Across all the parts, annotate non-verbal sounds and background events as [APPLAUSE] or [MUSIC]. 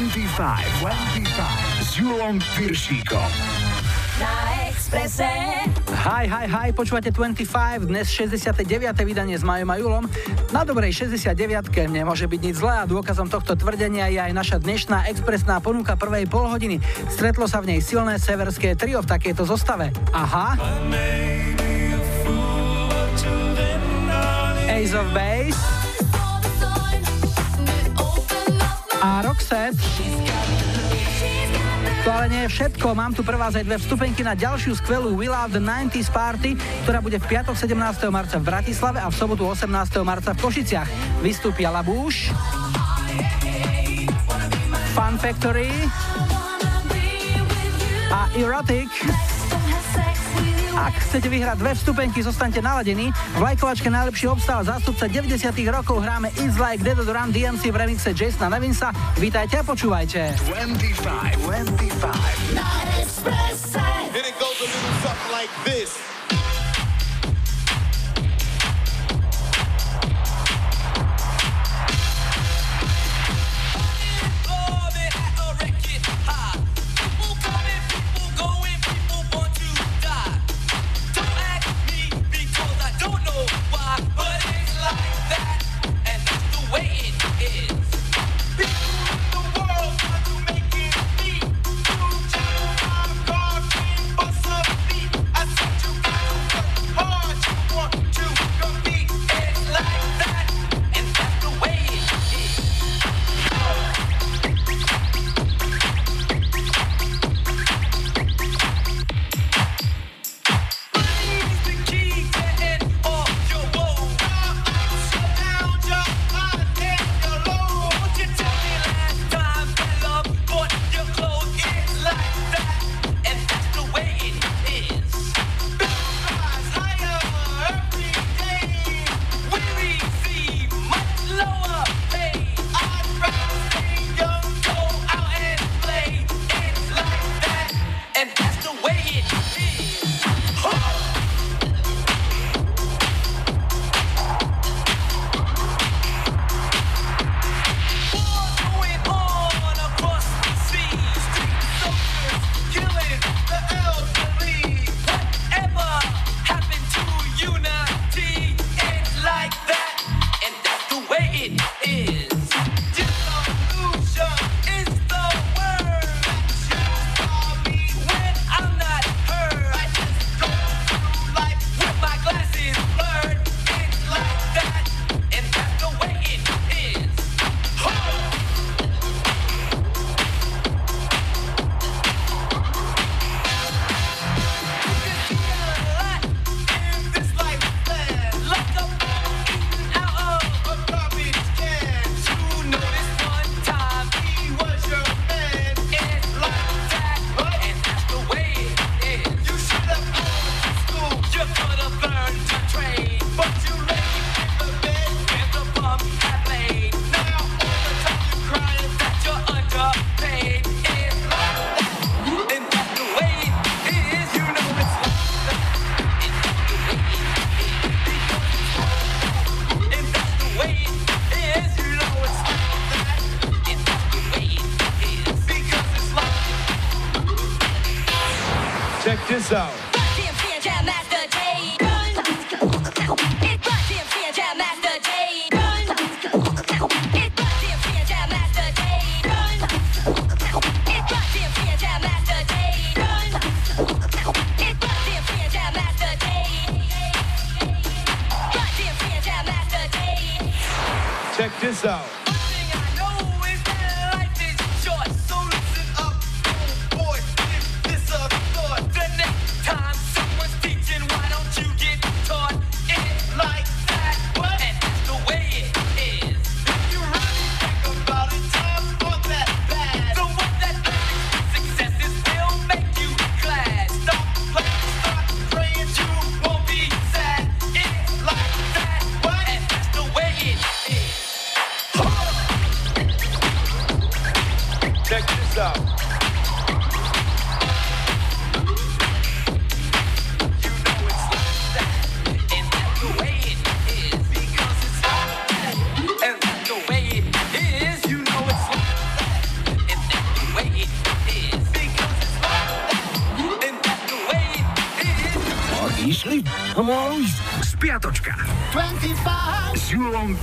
25, 25 s Julom Piršíkom. Na Expresse. Hi, hi, hi, počúvate 25, dnes 69. vydanie s Majom a Julom. Na dobrej 69. nemôže byť nič zlé a dôkazom tohto tvrdenia je aj naša dnešná expresná ponuka prvej polhodiny. Stretlo sa v nej silné severské trio v takejto zostave. Aha. Ace of Base a Roxette. To ale nie je všetko, mám tu pre vás aj dve vstupenky na ďalšiu skvelú We Love the 90s Party, ktorá bude v piatok 17. marca v Bratislave a v sobotu 18. marca v Košiciach. Vystúpia Labúš, Fun Factory a Erotic. Ak chcete vyhrať dve vstupenky, zostaňte naladení. V lajkovačke najlepší obstal zástupca 90 rokov hráme It's Like Dead Run DMC v remixe Jasona Nevinsa. Vítajte a počúvajte. 25, 25. Na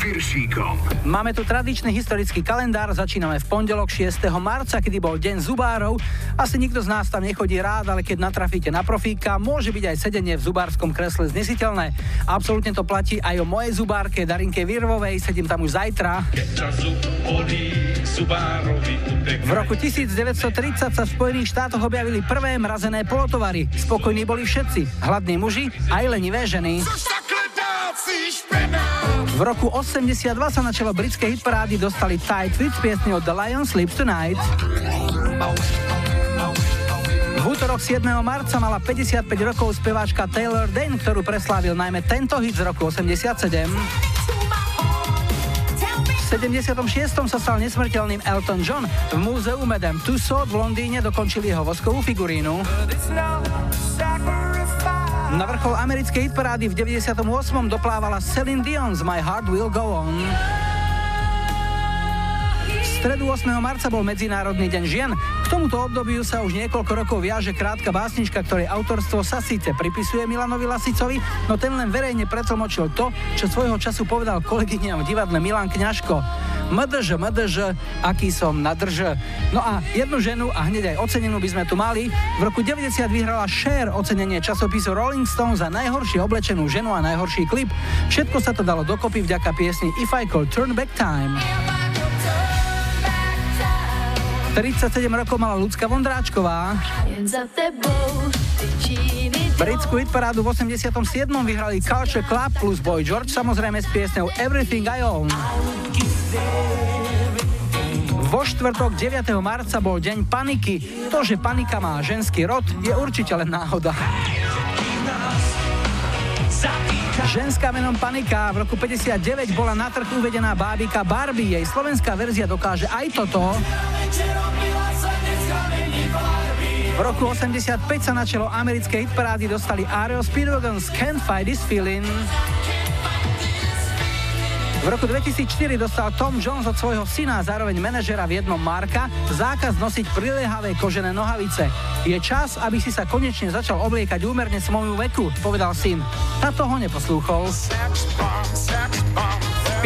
Piršíkom. Máme tu tradičný historický kalendár, začíname v pondelok 6. marca, kedy bol deň zubárov. Asi nikto z nás tam nechodí rád, ale keď natrafíte na profíka, môže byť aj sedenie v zubárskom kresle znesiteľné. Absolútne to platí aj o mojej zubárke Darinke Virvovej, sedím tam už zajtra. V roku 1930 sa v Spojených štátoch objavili prvé mrazené polotovary. Spokojní boli všetci, hladní muži aj lenivé ženy. V roku 82 sa na čelo britskej hitparády dostali Tight Fit s piesňou The Lion Sleeps Tonight. V útorok 7. marca mala 55 rokov speváčka Taylor Dane, ktorú preslávil najmä tento hit z roku 87. V 76. sa stal nesmrteľným Elton John. V múzeu Madame Tussauds v Londýne dokončili jeho voskovú figurínu. Na vrchol americkej hitparády v 98. doplávala Celine Dion z My Heart Will Go On. V stredu 8. marca bol Medzinárodný deň žien. K tomuto obdobiu sa už niekoľko rokov viaže krátka básnička, ktorej autorstvo sa síce pripisuje Milanovi Lasicovi, no ten len verejne pretlmočil to, čo svojho času povedal kolegyňam v divadle Milan Kňažko. MDŽ, MDŽ, aký som nadrž. No a jednu ženu a hneď aj ocenenú by sme tu mali. V roku 90 vyhrala Cher ocenenie časopisu Rolling Stone za najhoršie oblečenú ženu a najhorší klip. Všetko sa to dalo dokopy vďaka piesni If I Could Turn Back Time. 37 rokov mala Lucka Vondráčková. Britskú hitparádu v 87. vyhrali Culture Club plus Boy George, samozrejme s piesňou Everything I Own. Vo štvrtok 9. marca bol deň paniky. To, že panika má ženský rod, je určite len náhoda. Ženská menom Panika v roku 59 bola na trh uvedená bábika Barbie. Jej slovenská verzia dokáže aj toto. V roku 85 sa na čelo americkej hitparády dostali Aereo Speedwagons Can't Fight This Feeling. V roku 2004 dostal Tom Jones od svojho syna a zároveň manažera v jednom Marka zákaz nosiť priliehavé kožené nohavice. Je čas, aby si sa konečne začal obliekať úmerne svojmu veku, povedal syn. Tato ho neposlúchol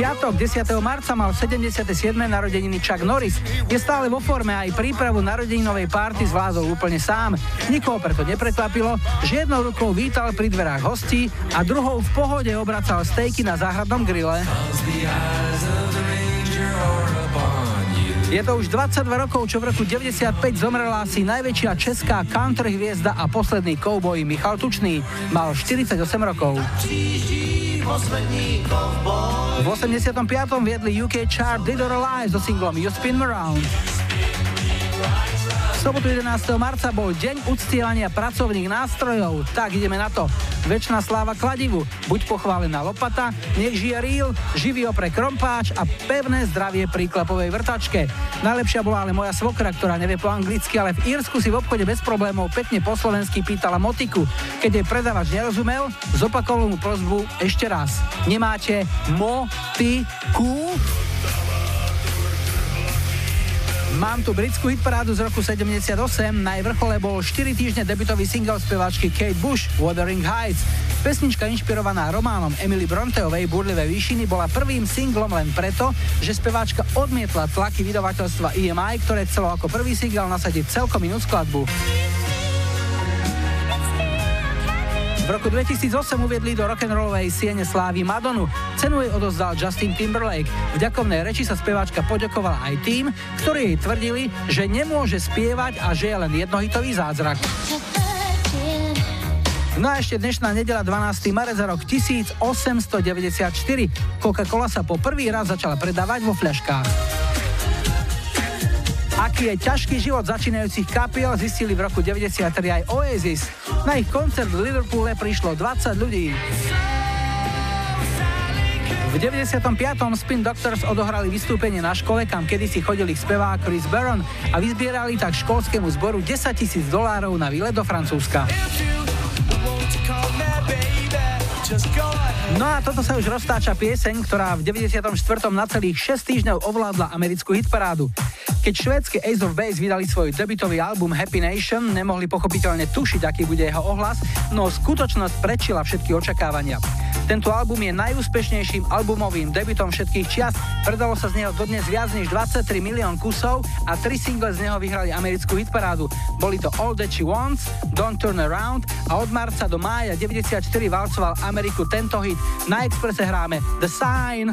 piatok 10. marca mal 77. narodeniny Chuck Norris. Je stále vo forme aj prípravu narodeninovej párty zvládol úplne sám. Nikoho preto neprekvapilo, že jednou rukou vítal pri dverách hostí a druhou v pohode obracal stejky na záhradnom grille. Je to už 22 rokov, čo v roku 95 zomrela asi najväčšia česká country hviezda a posledný kouboj Michal Tučný. Mal 48 rokov. V 85. viedli UK chart Dead or Alive so singlom You Spin Me Around. Sobotu 11. marca bol deň uctievania pracovných nástrojov. Tak ideme na to. Večná sláva kladivu. Buď pochválená lopata, nech žije ríl, živý opre krompáč a pevné zdravie pri klapovej vrtačke. Najlepšia bola ale moja svokra, ktorá nevie po anglicky, ale v Írsku si v obchode bez problémov pekne po slovensky pýtala motiku. Keď jej predávač nerozumel, zopakoval mu prozbu ešte raz. Nemáte motiku? Mám tu britskú hitparádu z roku 78. Na vrchole bol 4 týždne debutový single speváčky Kate Bush, Wuthering Heights. Pesnička inšpirovaná románom Emily Bronteovej Burlivé výšiny bola prvým singlom len preto, že speváčka odmietla tlaky vydavateľstva EMI, ktoré chcelo ako prvý single nasadiť celkom inú skladbu. V roku 2008 uviedli do rock'n'rollovej siene slávy Madonu. Cenu jej odozdal Justin Timberlake. V ďakovnej reči sa speváčka poďakovala aj tým, ktorí jej tvrdili, že nemôže spievať a že je len jednohitový zázrak. No a ešte dnešná nedela 12. marec za rok 1894. Coca-Cola sa po prvý raz začala predávať vo fľaškách. Aký je ťažký život začínajúcich kapiel, zistili v roku 93 aj Oasis. Na ich koncert v Liverpoole prišlo 20 ľudí. V 95. Spin Doctors odohrali vystúpenie na škole, kam kedysi chodili spevák Chris Barron a vyzbierali tak školskému zboru 10 tisíc dolárov na výlet do Francúzska. No a toto sa už roztáča pieseň, ktorá v 94. na celých 6 týždňov ovládla americkú hitparádu. Keď švédsky Ace of Base vydali svoj debutový album Happy Nation, nemohli pochopiteľne tušiť, aký bude jeho ohlas, no skutočnosť prečila všetky očakávania. Tento album je najúspešnejším albumovým debutom všetkých čias, predalo sa z neho dodnes viac než 23 milión kusov a tri single z neho vyhrali americkú hitparádu. Boli to All That She Wants, Don't Turn Around a od marca do mája 94 valcoval Ameriku tento hit. Na Expresse hráme The Sign.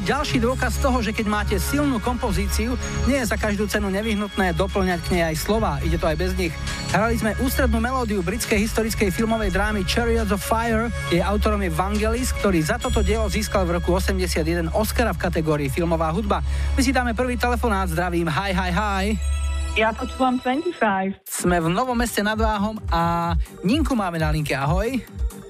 Ďalší dôkaz toho, že keď máte silnú kompozíciu, nie je za každú cenu nevyhnutné doplňať k nej aj slova, ide to aj bez nich. Hrali sme ústrednú melódiu britskej historickej filmovej drámy Chariots of Fire, jej autorom je Vangelis, ktorý za toto dielo získal v roku 81 Oscara v kategórii filmová hudba. My si dáme prvý telefonát, zdravím, hi, hi, hi. Ja počúvam 25. Sme v Novom meste nad Váhom a Ninku máme na linke, ahoj.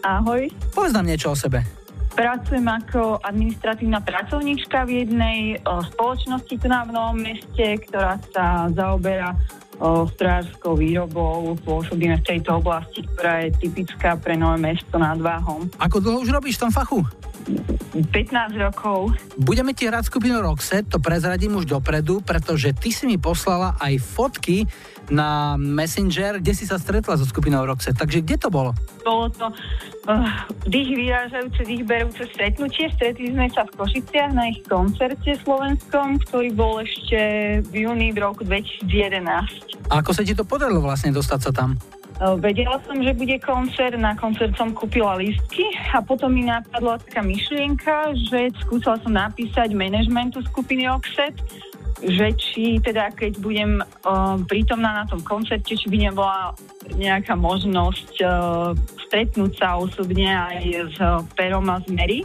Ahoj. Povedz nám niečo o sebe. Pracujem ako administratívna pracovníčka v jednej spoločnosti tu na v Novom meste, ktorá sa zaoberá strojárskou výrobou. Pôsobíme v tejto oblasti, ktorá je typická pre Nové mesto nad Váhom. Ako dlho už robíš v tom fachu? 15 rokov. Budeme ti hrať skupinu Roxette, to prezradím už dopredu, pretože ty si mi poslala aj fotky na Messenger, kde si sa stretla so skupinou Roxette. Takže kde to bolo? Bolo to uh, dých vyrážajúce, dých berúce stretnutie. Stretli sme sa v Košiciach na ich koncerte slovenskom, ktorý bol ešte v júni v roku 2011. A ako sa ti to podarilo vlastne dostať sa tam? Uh, vedela som, že bude koncert, na koncert som kúpila lístky a potom mi napadla taká myšlienka, že skúsala som napísať manažmentu skupiny Oxet že či teda keď budem uh, prítomná na tom koncerte, či by nebola nejaká možnosť uh, stretnúť sa osobne aj s uh, Perom a z Mary.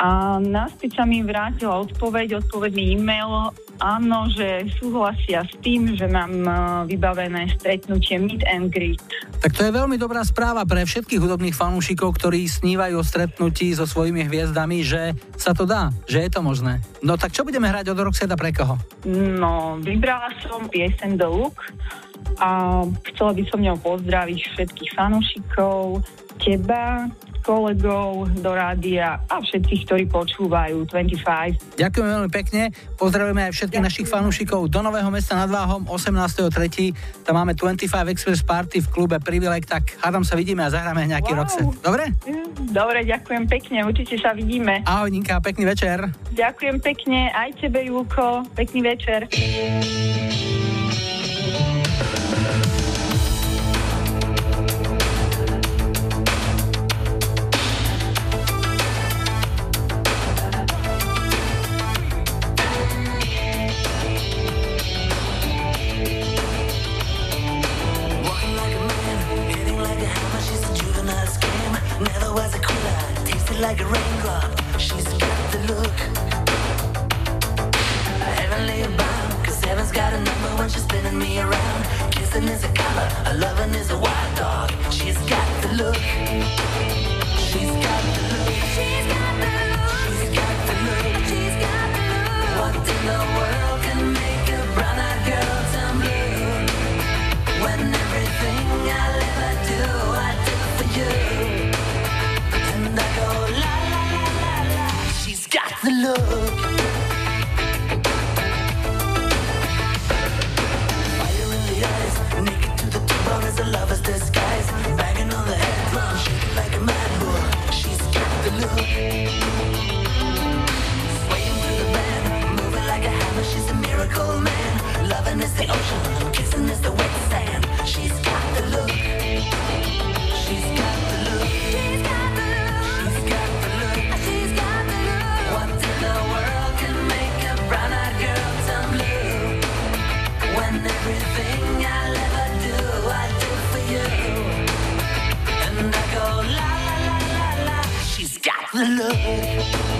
A naspäť sa mi vrátila odpoveď, odpovedný e-mail áno, že súhlasia s tým, že mám uh, vybavené stretnutie Meet and Greet. Tak to je veľmi dobrá správa pre všetkých hudobných fanúšikov, ktorí snívajú o stretnutí so svojimi hviezdami, že sa to dá, že je to možné. No tak čo budeme hrať od Roxeda pre koho? No, vybrala som piesen The Look a chcela by som ňou pozdraviť všetkých fanúšikov, teba, kolegov do rádia a všetkých, ktorí počúvajú 25. Ďakujem veľmi pekne, pozdravujeme aj všetkých Ďakujem. našich fanúšikov do Nového mesta nad Váhom 18.3. Tam máme 25 Express Party v klube Privileg, tak hádam sa vidíme a zahráme nejaký wow. rockset. Dobre? Dobre, ďakujem pekne, určite sa vidíme. Ahoj Ninka, pekný večer. Ďakujem pekne, aj tebe Júko, pekný večer. Love.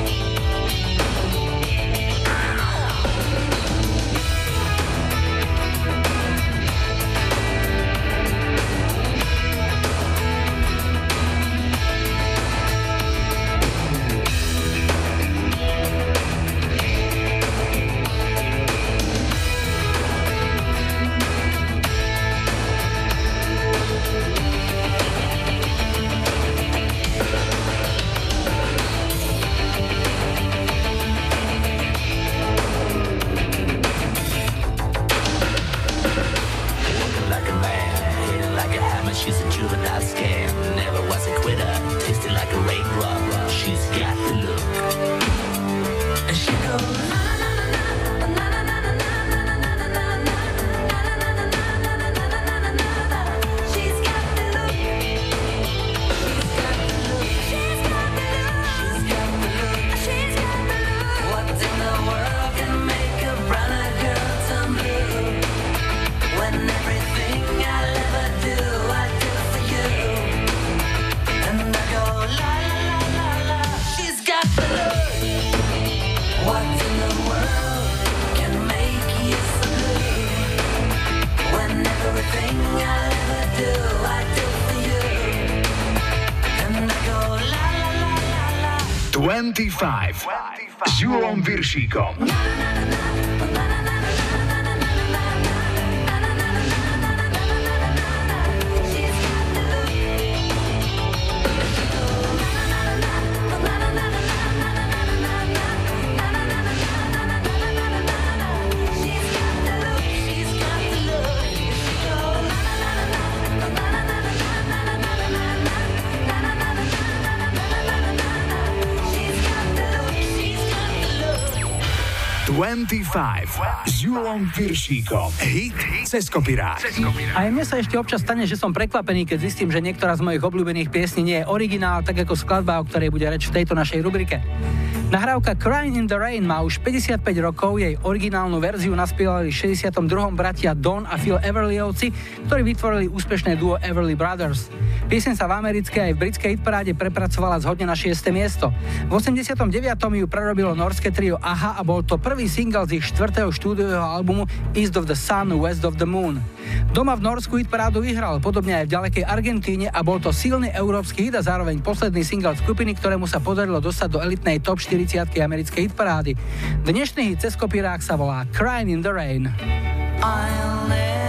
25 s Julom Viršíkom. S Julom Viršíkom. Hit cez kopirák. Aj mne sa ešte občas stane, že som prekvapený, keď zistím, že niektorá z mojich obľúbených piesní nie je originál, tak ako skladba, o ktorej bude reč v tejto našej rubrike. Nahrávka Crying in the Rain má už 55 rokov, jej originálnu verziu naspievali v 62. bratia Don a Phil Everlyovci, ktorí vytvorili úspešné duo Everly Brothers. Piesen sa v americkej aj v britskej hitparáde prepracovala zhodne na 6. miesto. V 89. ju prerobilo norské trio Aha a bol to prvý single z ich štvrtého štúdiového albumu East of the Sun, West of the Moon. Doma v Norsku hitparádu vyhral, podobne aj v ďalekej Argentíne a bol to silný európsky hit a zároveň posledný single skupiny, ktorému sa podarilo dostať do elitnej top 4 40 americkej hitparády. Dnešný hit cez kopírák sa volá Crying in the Rain. I'll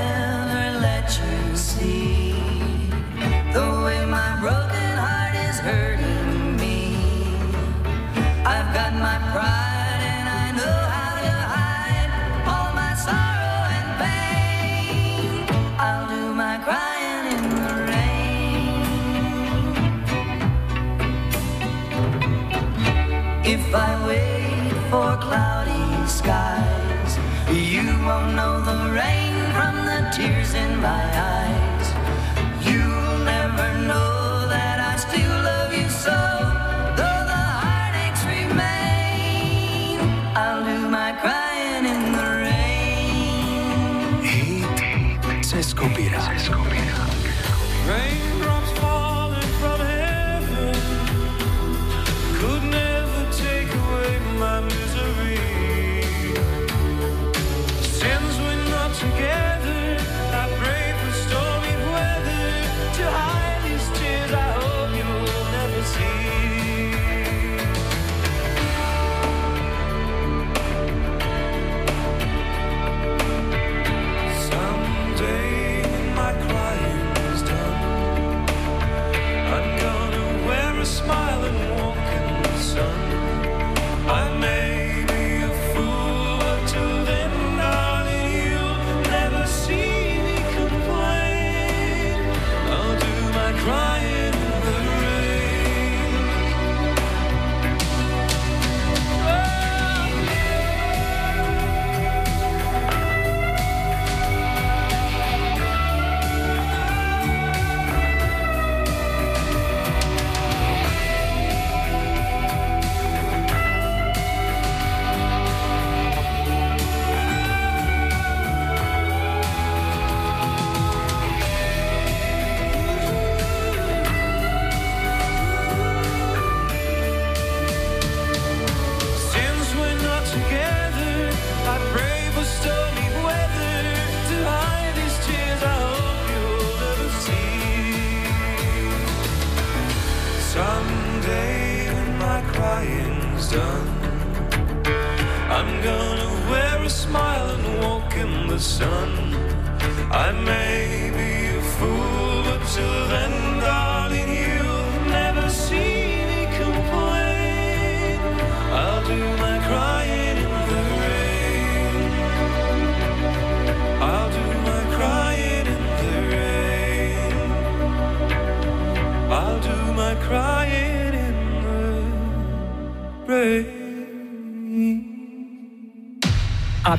If I wait for cloudy skies, you won't know the rain from the tears in my eyes.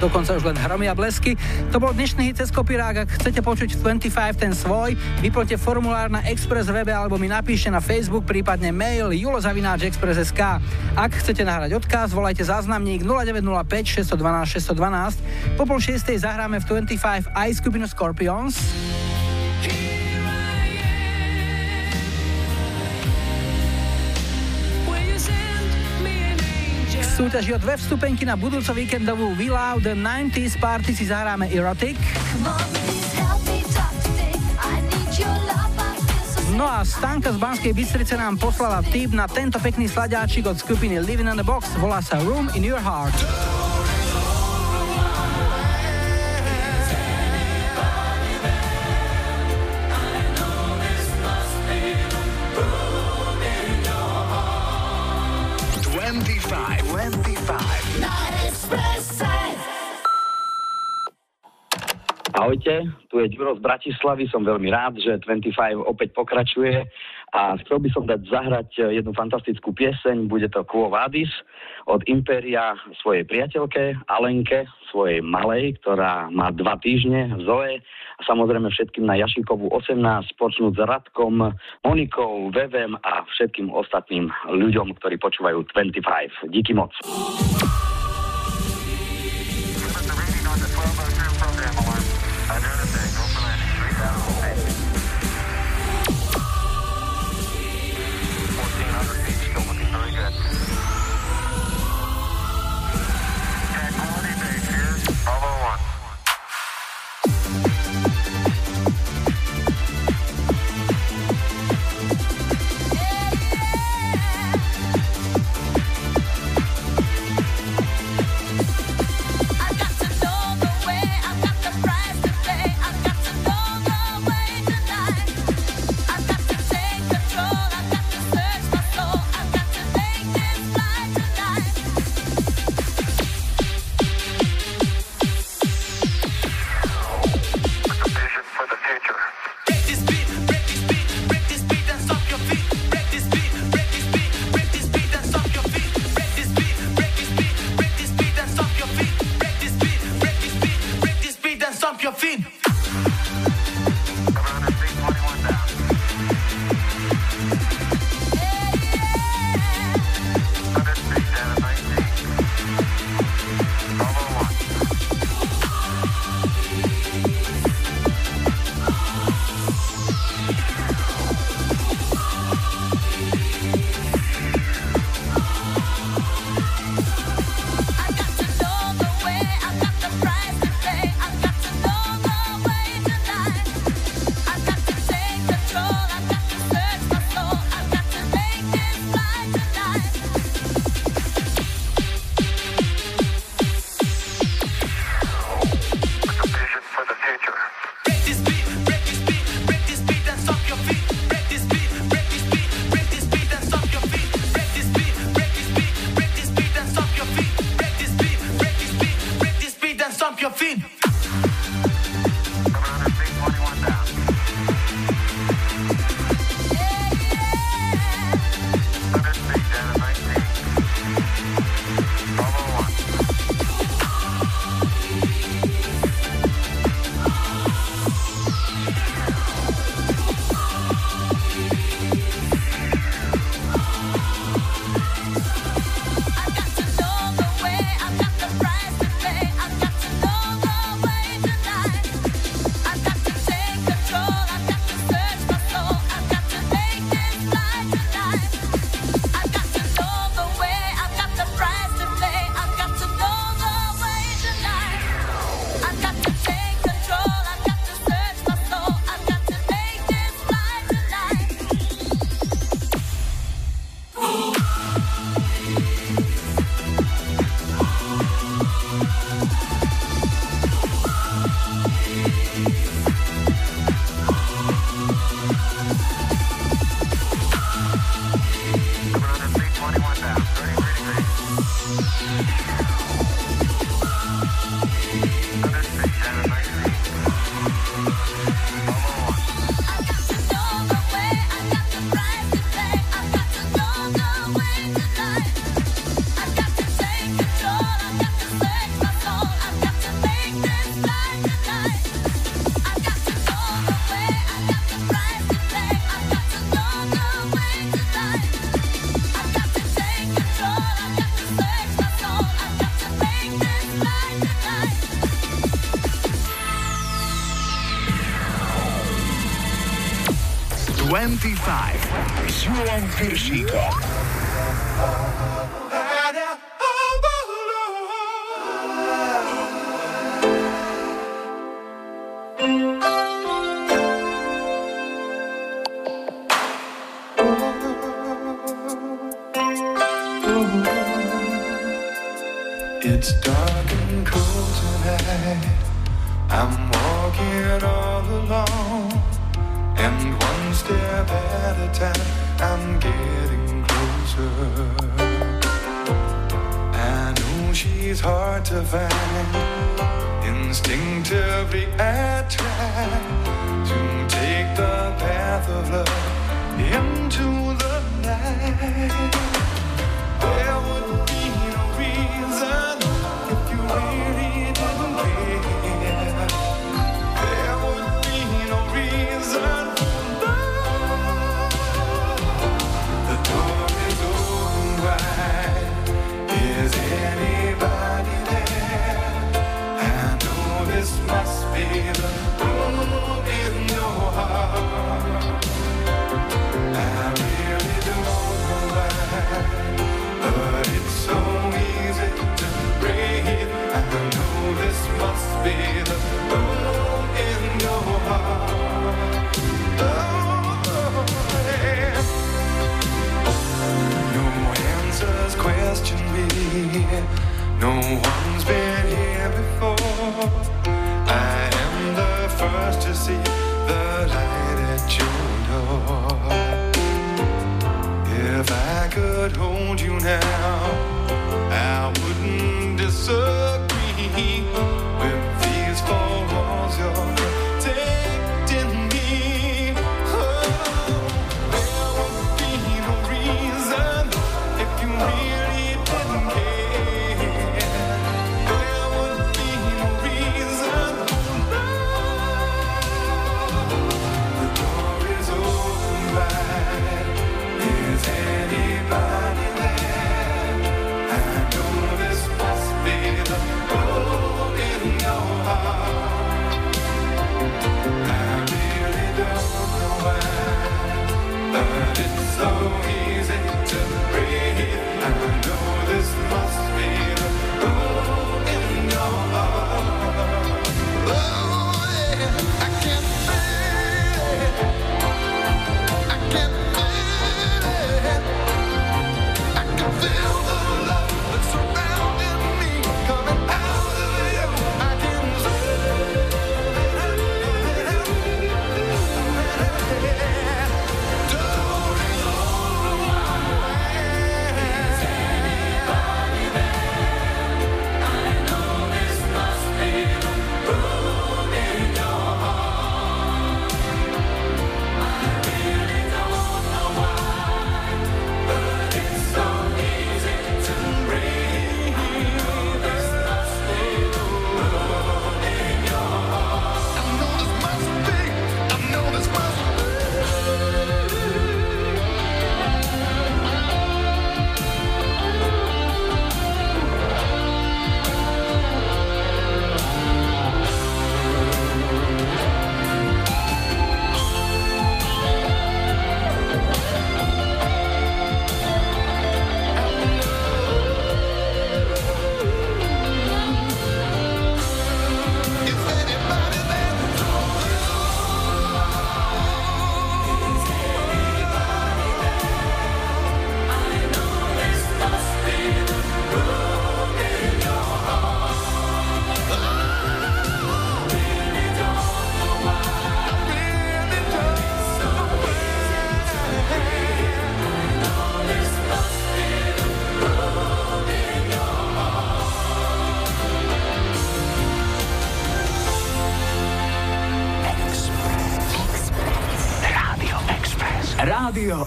Dokonca už len hromy a blesky. To bol dnešný hit cez. Ak chcete počuť 25 ten svoj, vyplňte formulár na Express webe alebo mi napíšte na Facebook, prípadne mail julozavináčexpress.sk. Ak chcete nahrať odkaz, volajte záznamník 0905 612 612. Po pol šiestej zahráme v 25 aj skupinu Scorpions. Súťaži o dve vstupenky na budúco víkendovú We Love the 90s Party si zahráme Erotic. No a Stanka z Banskej Bystrice nám poslala tip na tento pekný sladáčik od skupiny Living in the Box, volá sa Room in Your Heart. Ahojte, tu je Ďuro z Bratislavy, som veľmi rád, že 25 opäť pokračuje a chcel by som dať zahrať jednu fantastickú pieseň, bude to Quo Vadis od Imperia svojej priateľke Alenke, svojej malej, ktorá má dva týždne Zoe a samozrejme všetkým na Jašikovú 18, počnúť s Radkom, Monikou, Vevem a všetkým ostatným ľuďom, ktorí počúvajú 25. Díky moc.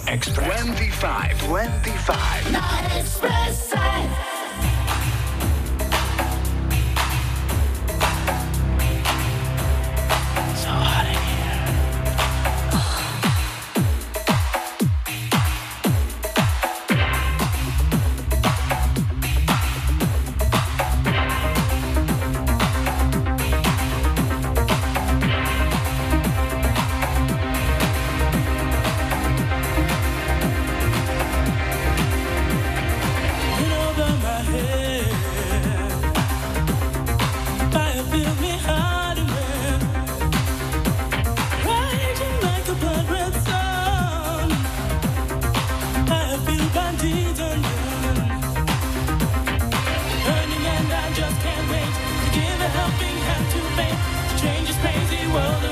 25. 25. world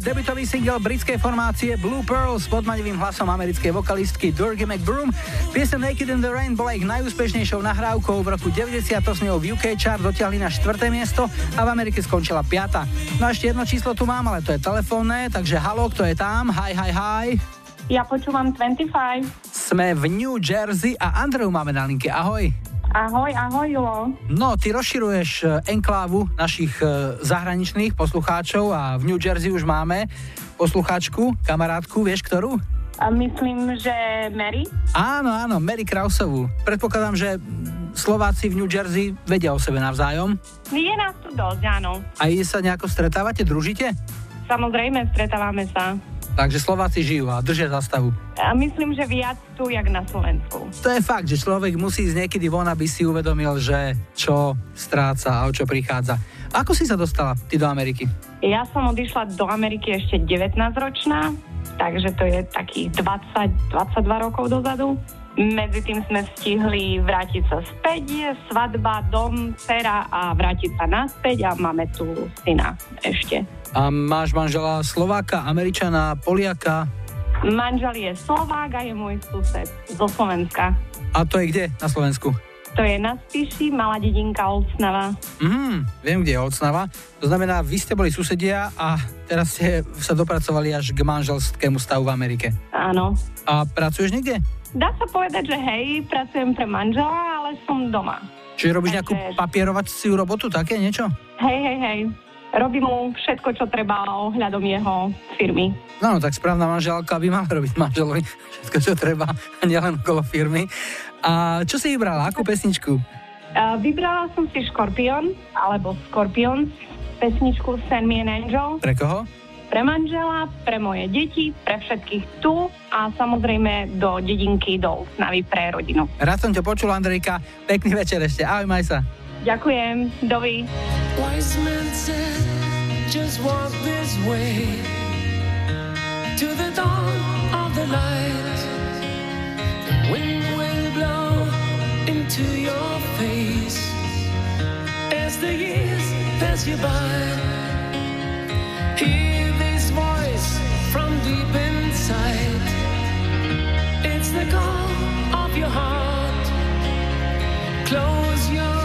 debutový single britskej formácie Blue Pearl s podmanivým hlasom americkej vokalistky Durgy McBroom. Piesem Naked in the Rain bola ich najúspešnejšou nahrávkou. V roku 90 s ňou v UK chart dotiahli na 4. miesto a v Amerike skončila 5. No a ešte jedno číslo tu mám, ale to je telefónne, takže halo, kto je tam? Hi, hi, hi. Ja počúvam 25. Sme v New Jersey a Andreu máme na linke. Ahoj. Ahoj, ahoj, Julo. No, ty rozširuješ e, enklávu našich e, zahraničných poslucháčov a v New Jersey už máme poslucháčku, kamarátku, vieš ktorú? A myslím, že Mary? Áno, áno, Mary Krausovú. Predpokladám, že Slováci v New Jersey vedia o sebe navzájom. Je nás tu dosť, áno. A sa nejako stretávate, družite? Samozrejme, stretávame sa. Takže Slováci žijú a držia zastavu. A myslím, že viac tu, jak na Slovensku. To je fakt, že človek musí ísť niekedy von, aby si uvedomil, že čo stráca a o čo prichádza. Ako si sa dostala ty do Ameriky? Ja som odišla do Ameriky ešte 19-ročná, takže to je takých 20-22 rokov dozadu. Medzi tým sme stihli vrátiť sa späť, svadba, dom, dcera a vrátiť sa naspäť a máme tu syna ešte. A máš manžela Slováka, Američana, Poliaka? Manžel je Slovák a je môj sused zo Slovenska. A to je kde na Slovensku? To je na Spíši, malá dedinka Olcnava. Mhm, viem, kde je Olcnava. To znamená, vy ste boli susedia a teraz ste sa dopracovali až k manželskému stavu v Amerike. Áno. A pracuješ niekde? Dá sa povedať, že hej, pracujem pre manžela, ale som doma. Čiže robíš nejakú papierovaciu robotu, také niečo? Hej, hej, hej robí mu všetko, čo treba ohľadom jeho firmy. No, tak správna manželka by mala robiť manželovi všetko, čo treba, a nielen okolo firmy. A čo si vybrala? Akú pesničku? Uh, vybrala som si Škorpión, alebo Scorpions, pesničku Send Me an Angel. Pre koho? Pre manžela, pre moje deti, pre všetkých tu a samozrejme do dedinky, do Snavy pre rodinu. Rád som ťa počul, Andrejka. Pekný večer ešte. Ahoj, maj sa. Ďakujem, dovi. Wise men just walk way to the dawn of the light. The wind will blow into your face as the years pass you by. Hear this voice from deep inside. It's the call of your heart. Close your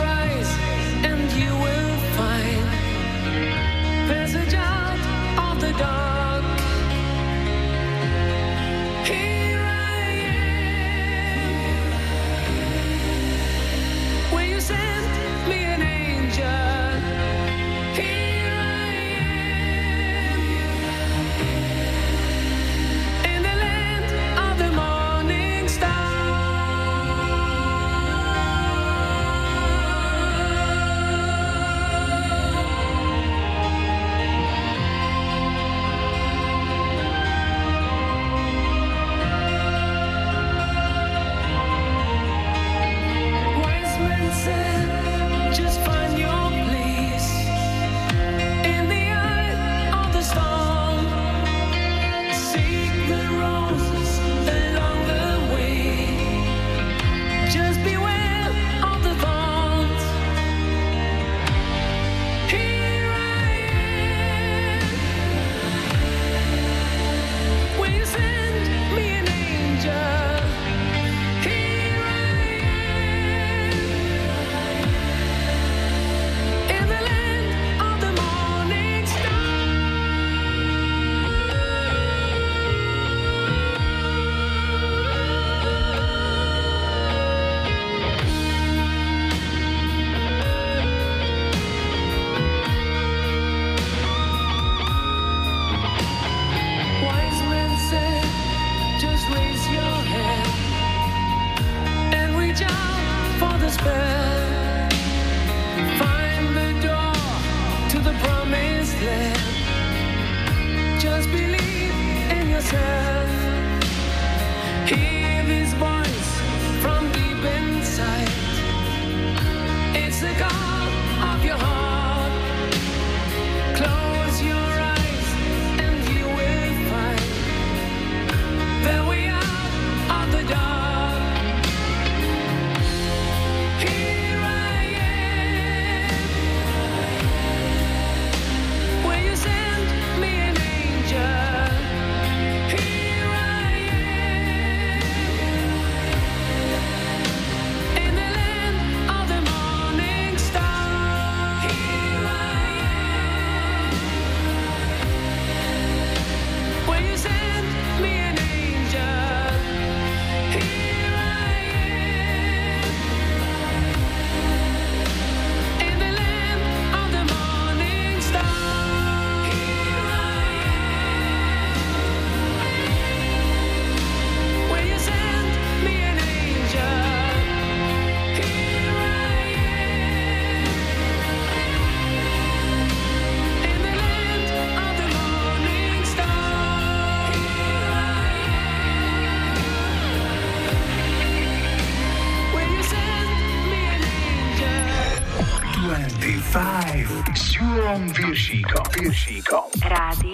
Piršíkom. Rádio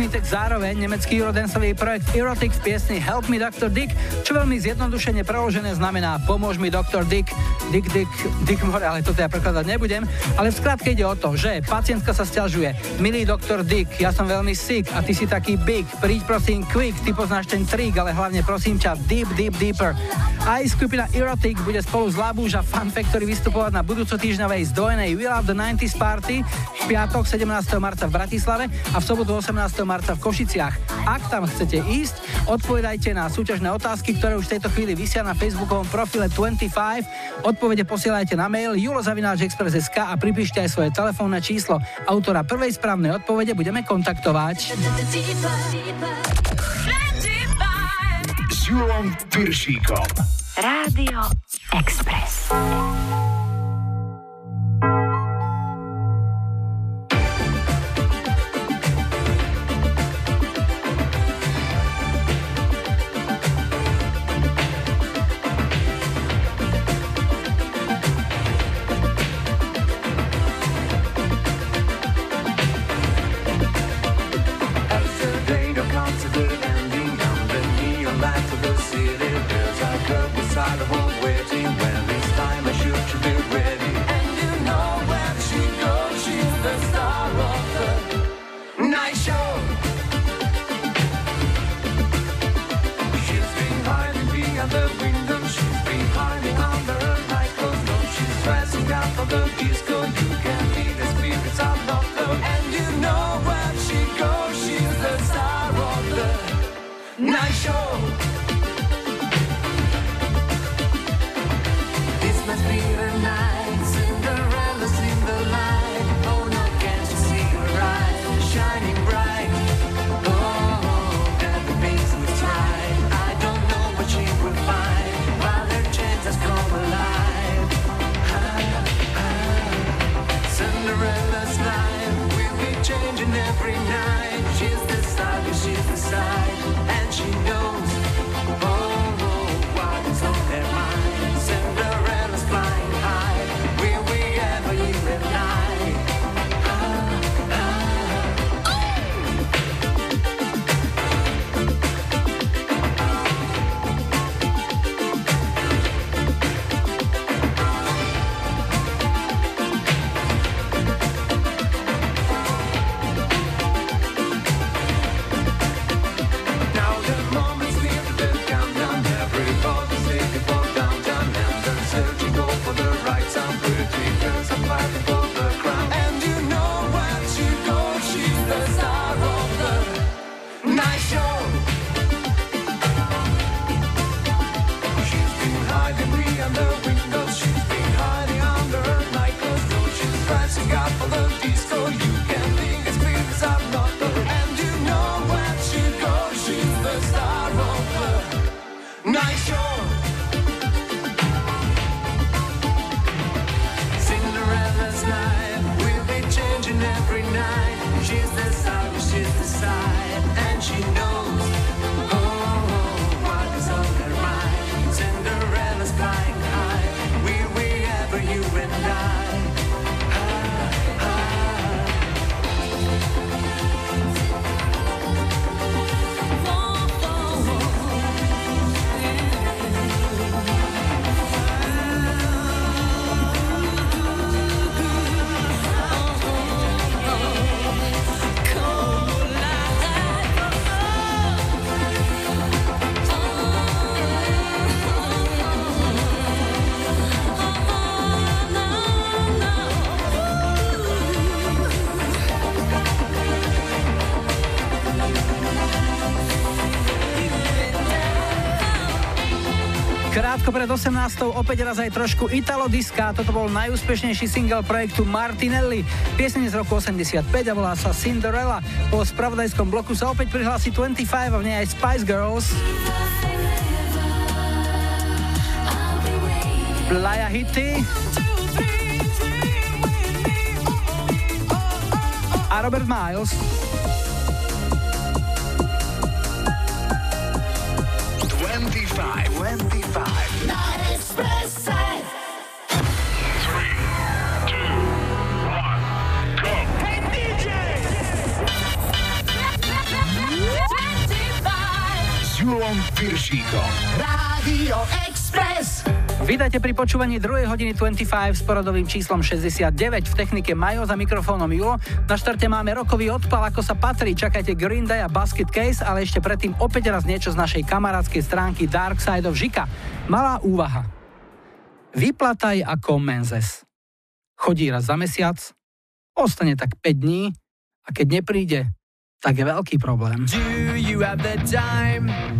poučný text zároveň nemecký eurodancový projekt Erotic v piesni Help Me Dr. Dick, čo veľmi zjednodušene preložené znamená Pomôž mi Dr. Dick. Dick, Dick, Dick more, ale toto ja prekladať nebudem. Ale v skratke ide o to, že pacientka sa stiažuje. Milý doktor Dick, ja som veľmi sick a ty si taký big. Príď prosím quick, ty poznáš ten trik, ale hlavne prosím ťa deep, deep, deeper. Aj skupina Erotic bude spolu s Labúž a Fun Factory vystupovať na budúco týždňovej zdvojenej We Love the 90s Party v piatok 17. marca v Bratislave a v sobotu 18. marca v Košiciach. Ak tam chcete ísť, odpovedajte na súťažné otázky, ktoré už v tejto chvíli vysia na facebookovom profile 25. Odpovede posielajte na mail julozavináčexpress.sk a pripíšte aj svoje telefónne číslo. Autora prvej správnej odpovede budeme kontaktovať. S Julom Piršíkom. Rádio pred 18. opäť raz aj trošku Italo Diska. Toto bol najúspešnejší single projektu Martinelli. Pieseň z roku 85 a volá sa Cinderella. Po spravodajskom bloku sa opäť prihlási 25 a v nej aj Spice Girls. Playa Hity. A Robert Miles. Piršíkom. Rádio Express. Vítajte pri počúvaní 2. hodiny 25 s poradovým číslom 69. V technike Majo za mikrofónom Julo. Na štarte máme rokový odpal, ako sa patrí. Čakajte Green Day a Basket Case, ale ešte predtým opäť raz niečo z našej kamarádskej stránky Dark Side of Žika. Malá úvaha. Vyplataj ako Menzes. Chodí raz za mesiac, ostane tak 5 dní a keď nepríde, tak je veľký problém. Do you have the time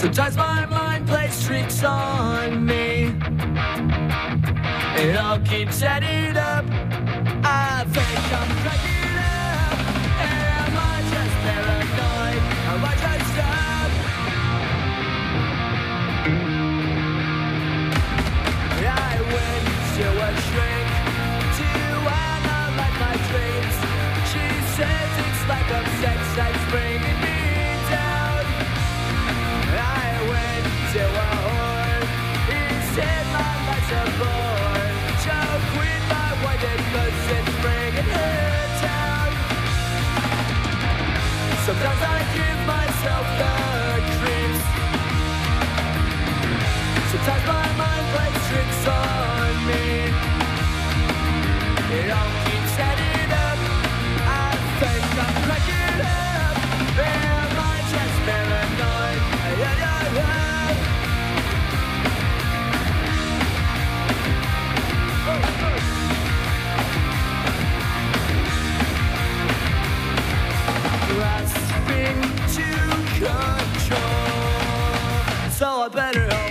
Sometimes my mind plays tricks on me. It all keeps adding up. I think I'm cracking up. Am I just paranoid? Am I just up? I went to a shrink So I better hold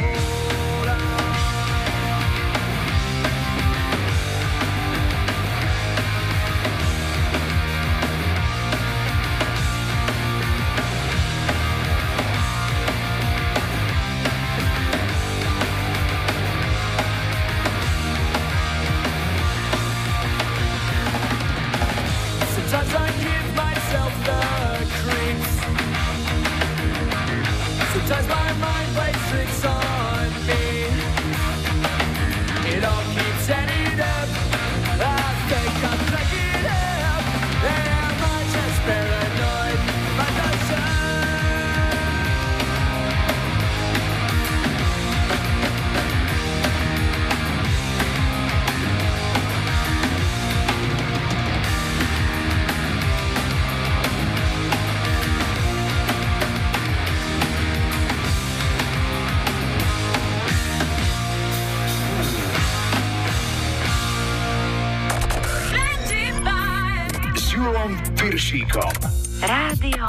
Piršíkom. Rádio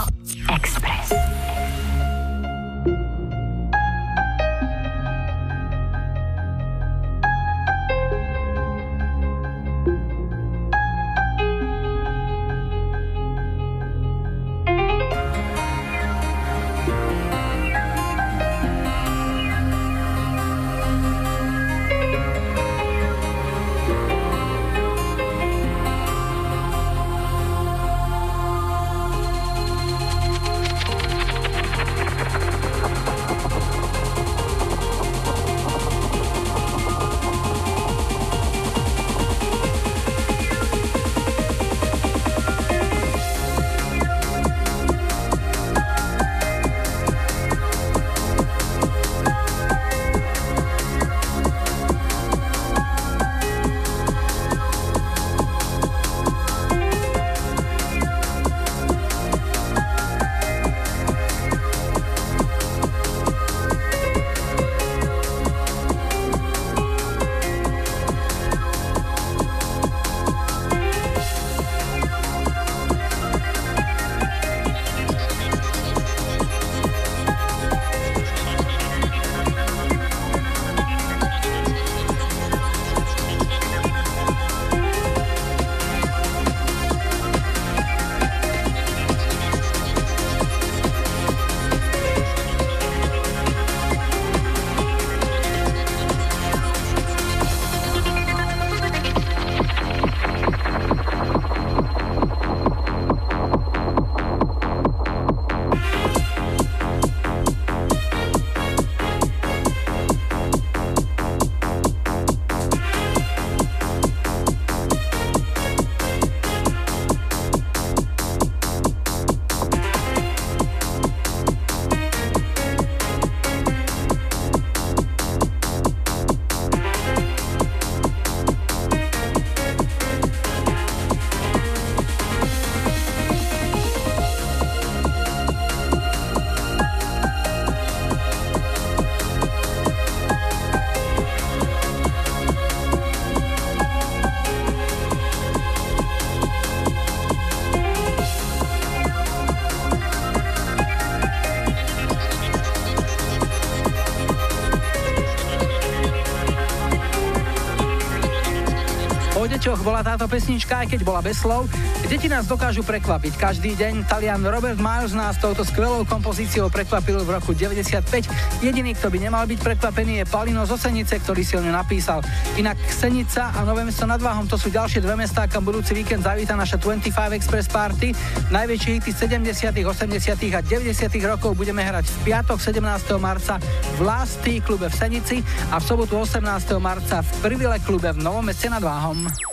Deťoch bola táto pesnička, aj keď bola bez slov. Deti nás dokážu prekvapiť. Každý deň Talian Robert Miles nás touto skvelou kompozíciou prekvapil v roku 95. Jediný, kto by nemal byť prekvapený, je Palino z Osenice, ktorý si o napísal. Inak Senica a Nové mesto nad Váhom to sú ďalšie dve mestá, kam budúci víkend zavíta naša 25 Express Party. Najväčšie hity 70., 80. a 90. rokov budeme hrať v piatok 17. marca v Lasty klube v Senici a v sobotu 18. marca v Privile klube v Novom meste nad Váhom.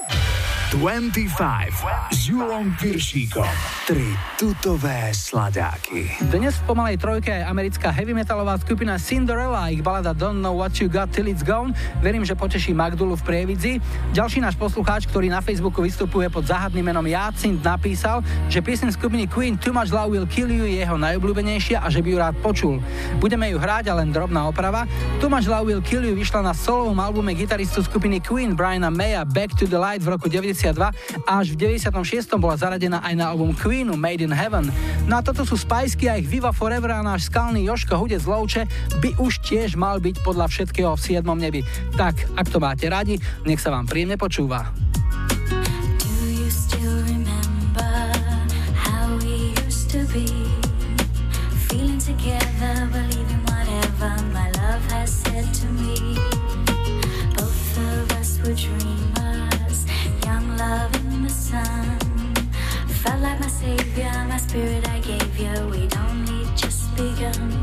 25 s Julom Piršíkom. Tri tutové sladáky. Dnes v pomalej trojke je americká heavy metalová skupina Cinderella, ich balada Don't Know What You Got Till It's Gone. Verím, že poteší Magdulu v Prievidzi. Ďalší náš poslucháč, ktorý na Facebooku vystupuje pod záhadným menom Jacint, napísal, že piesen skupiny Queen Too Much Love Will Kill You je jeho najobľúbenejšia a že by ju rád počul. Budeme ju hrať a len drobná oprava. Too Much Love Will Kill You vyšla na solovom albume gitaristu skupiny Queen Briana Maya Back to the Light v roku 90 a až v 96. bola zaradená aj na album Queenu Made in Heaven. No a toto sú Spajsky a ich Viva Forever a náš skalný Joško Hudec Lovče by už tiež mal byť podľa všetkého v 7. nebi. Tak, ak to máte radi, nech sa vám príjemne počúva. Savior, my spirit I gave you. We'd only just begun.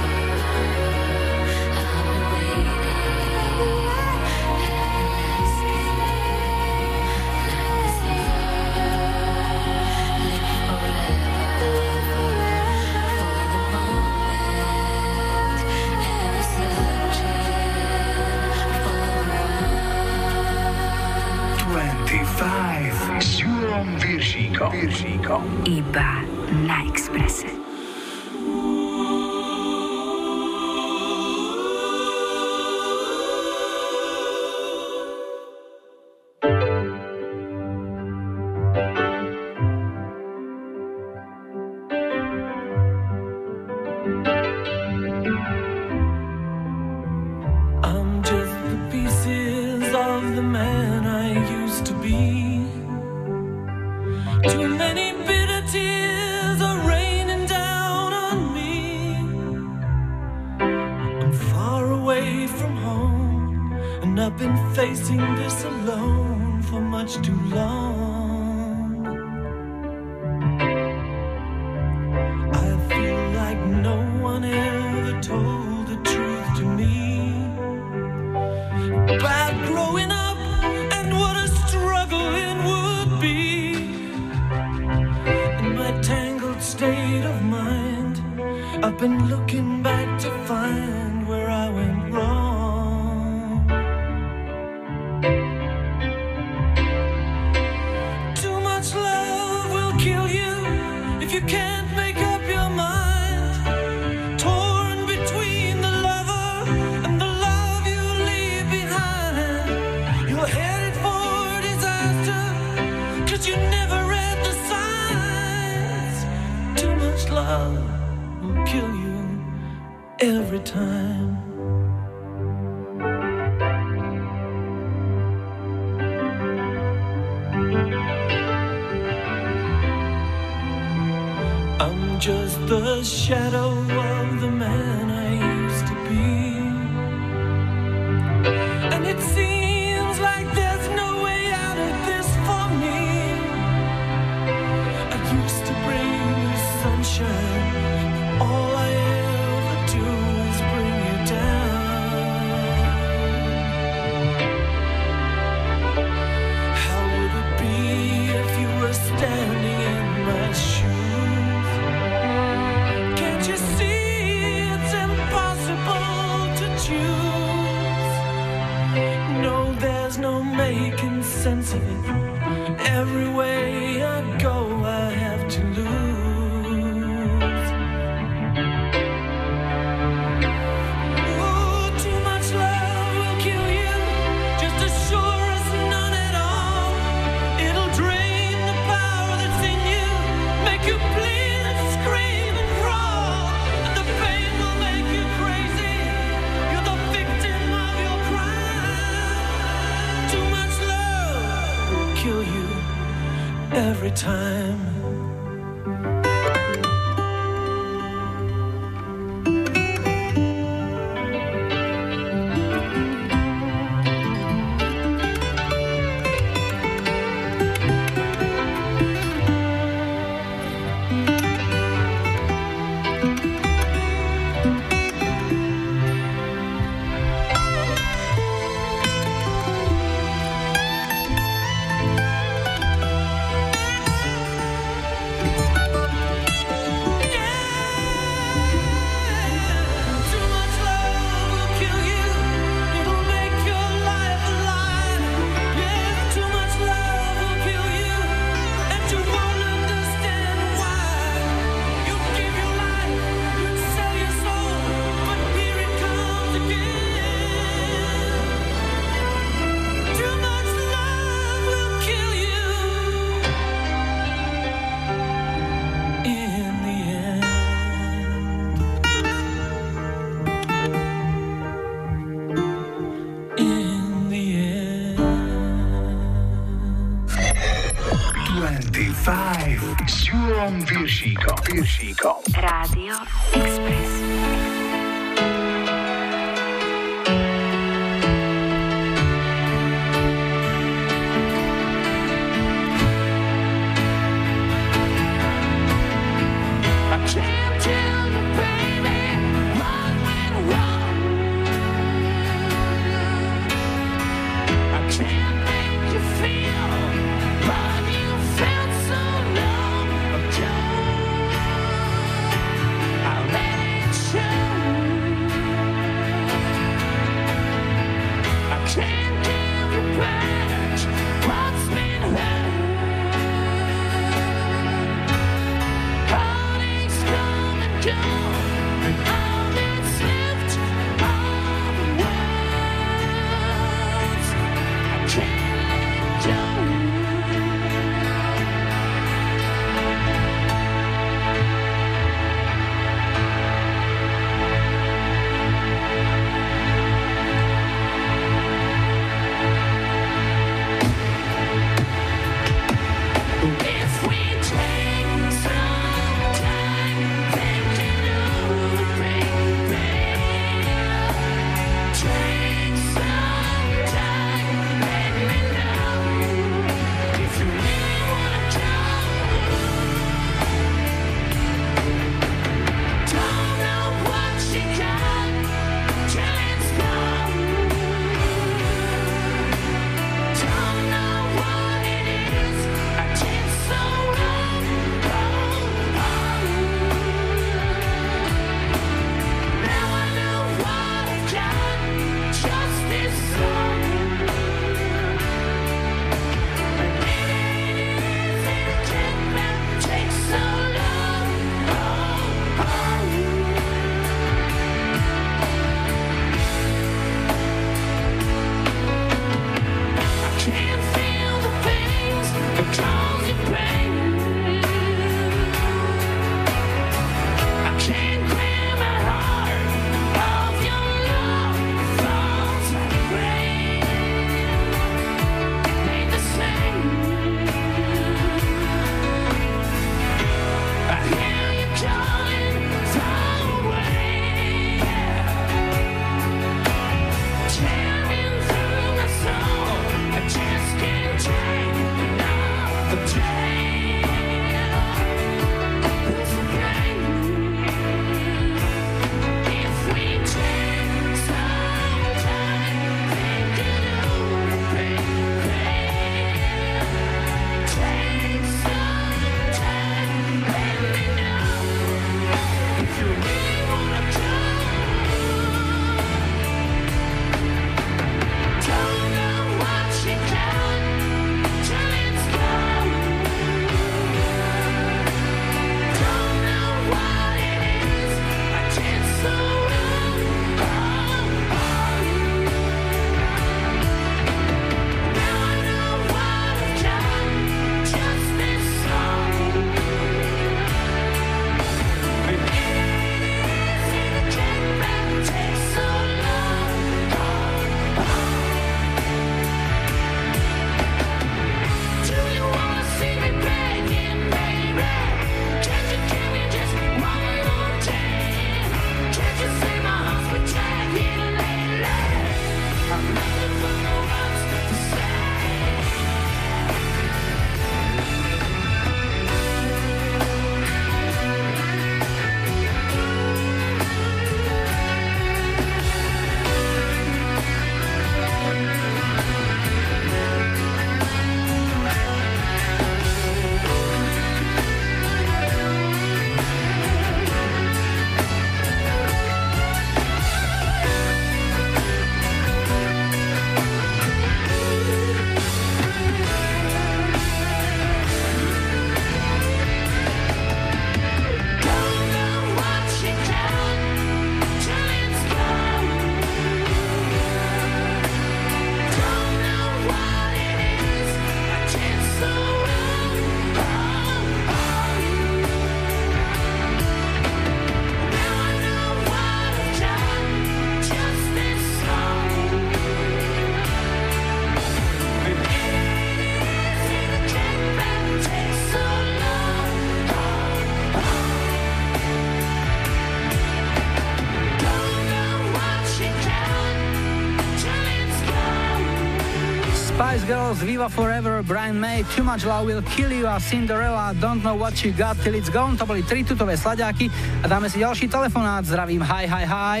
Girls, Viva Forever, Brian May, Too Much Love Will Kill You a Cinderella, Don't Know What You Got Till It's Gone. To boli tri tutové sladáky a dáme si ďalší telefonát. Zdravím, hi, hi, hi.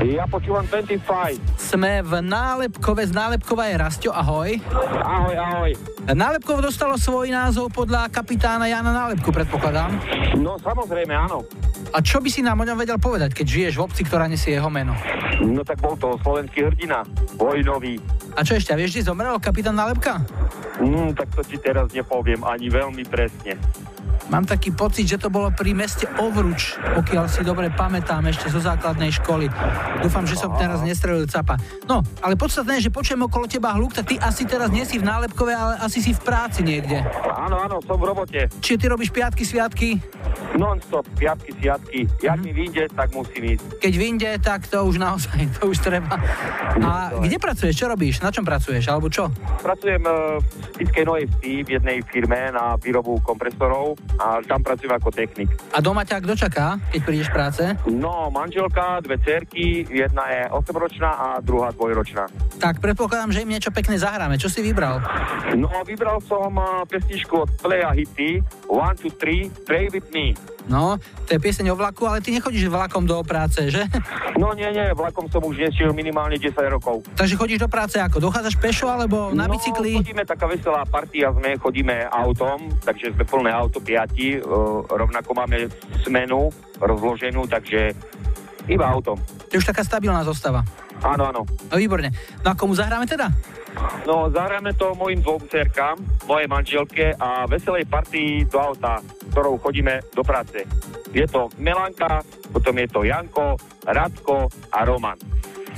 Ja počúvam 25. Sme v nálepkove, z nálepkova je Rastio, ahoj. Ahoj, ahoj. Nálepkov dostalo svoj názov podľa kapitána Jana Nálepku, predpokladám. No samozrejme, áno. A čo by si nám o ňom vedel povedať, keď žiješ v obci, ktorá nesie jeho meno? No tak bol to slovenský hrdina, vojnový. A čo ešte, a vieš, kde zomrel kapitán Nálepka? Mm, tak to ti teraz nepoviem ani veľmi presne. Mám taký pocit, že to bolo pri meste Ovruč, pokiaľ si dobre pamätám ešte zo základnej školy. Dúfam, že som teraz nestrelil capa. No, ale podstatné je, že počujem okolo teba hluk, tak ty asi teraz nie si v nálepkove, ale asi si v práci niekde. Áno, áno, som v robote. Čiže ty robíš piatky, sviatky? Non-stop, piatky, siatky. Jak Mhm. mi vyjde, tak musím ísť. Keď vyjde, tak to už naozaj, to už treba. A kde pracuješ? Čo robíš? Na čom pracuješ? Alebo čo? Pracujem e, v Spiskej Novej v jednej firme na výrobu kompresorov a tam pracujem ako technik. A doma ťa kto čaká, keď prídeš práce? No, manželka, dve cerky, jedna je 8-ročná a druhá dvojročná. Tak predpokladám, že im niečo pekné zahráme. Čo si vybral? No, vybral som e, pesničku od Playa Hity, One, Two, Three, Pray With Me. No, to je pieseň o vlaku, ale ty nechodíš vlakom do práce, že? No nie, nie, vlakom som už nešiel minimálne 10 rokov. Takže chodíš do práce ako? Dochádzaš pešo alebo na no, bicykli? chodíme taká veselá partia, sme, chodíme autom, takže sme plné auto piati, e, rovnako máme smenu rozloženú, takže iba autom. To je už taká stabilná zostava. Áno, áno. No výborne. No a komu zahráme teda? No, zahráme to mojim dvom cerkám, mojej manželke a veselej partii do auta, ktorou chodíme do práce. Je to Melanka, potom je to Janko, Radko a Roman.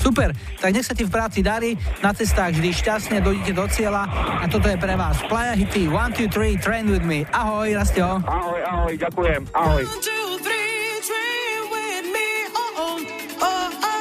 Super, tak nech sa ti v práci darí, na cestách vždy šťastne, dojdete do cieľa a toto je pre vás Playa Hity 1, 2, 3, Train with me. Ahoj, Rastio. Ahoj, ahoj, ďakujem, ahoj. We are dancing all night long, baby.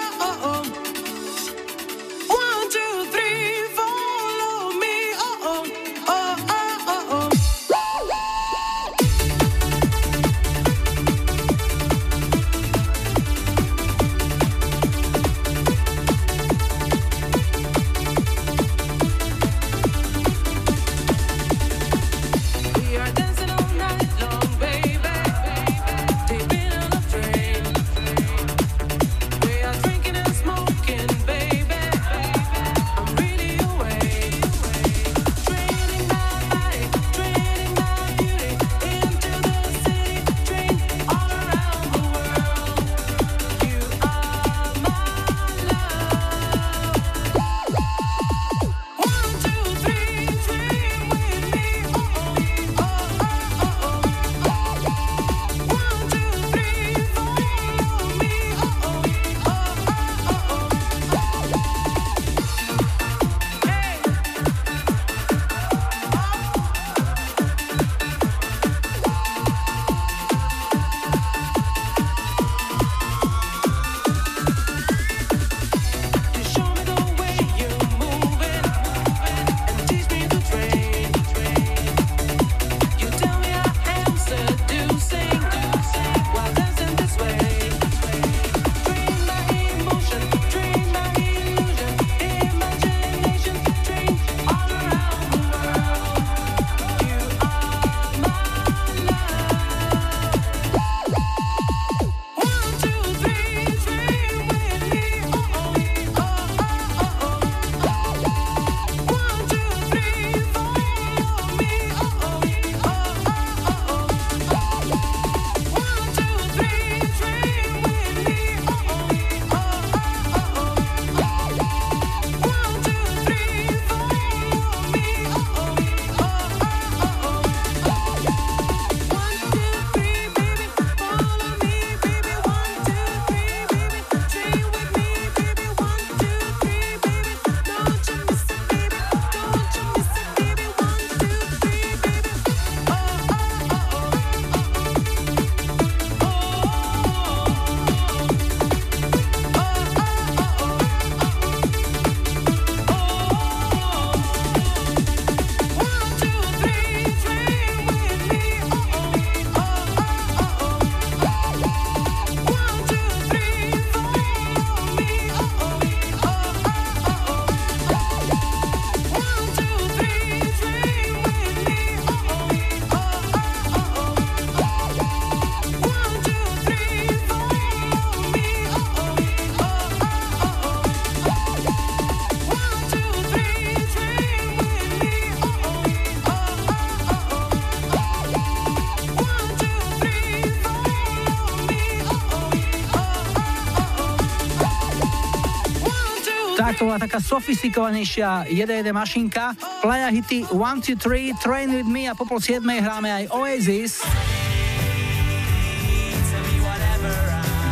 Taká sofistikovanejšia 1-1 mašinka. Playa hity 1, 2, 3, Train with me a po pol 7 hráme aj Oasis.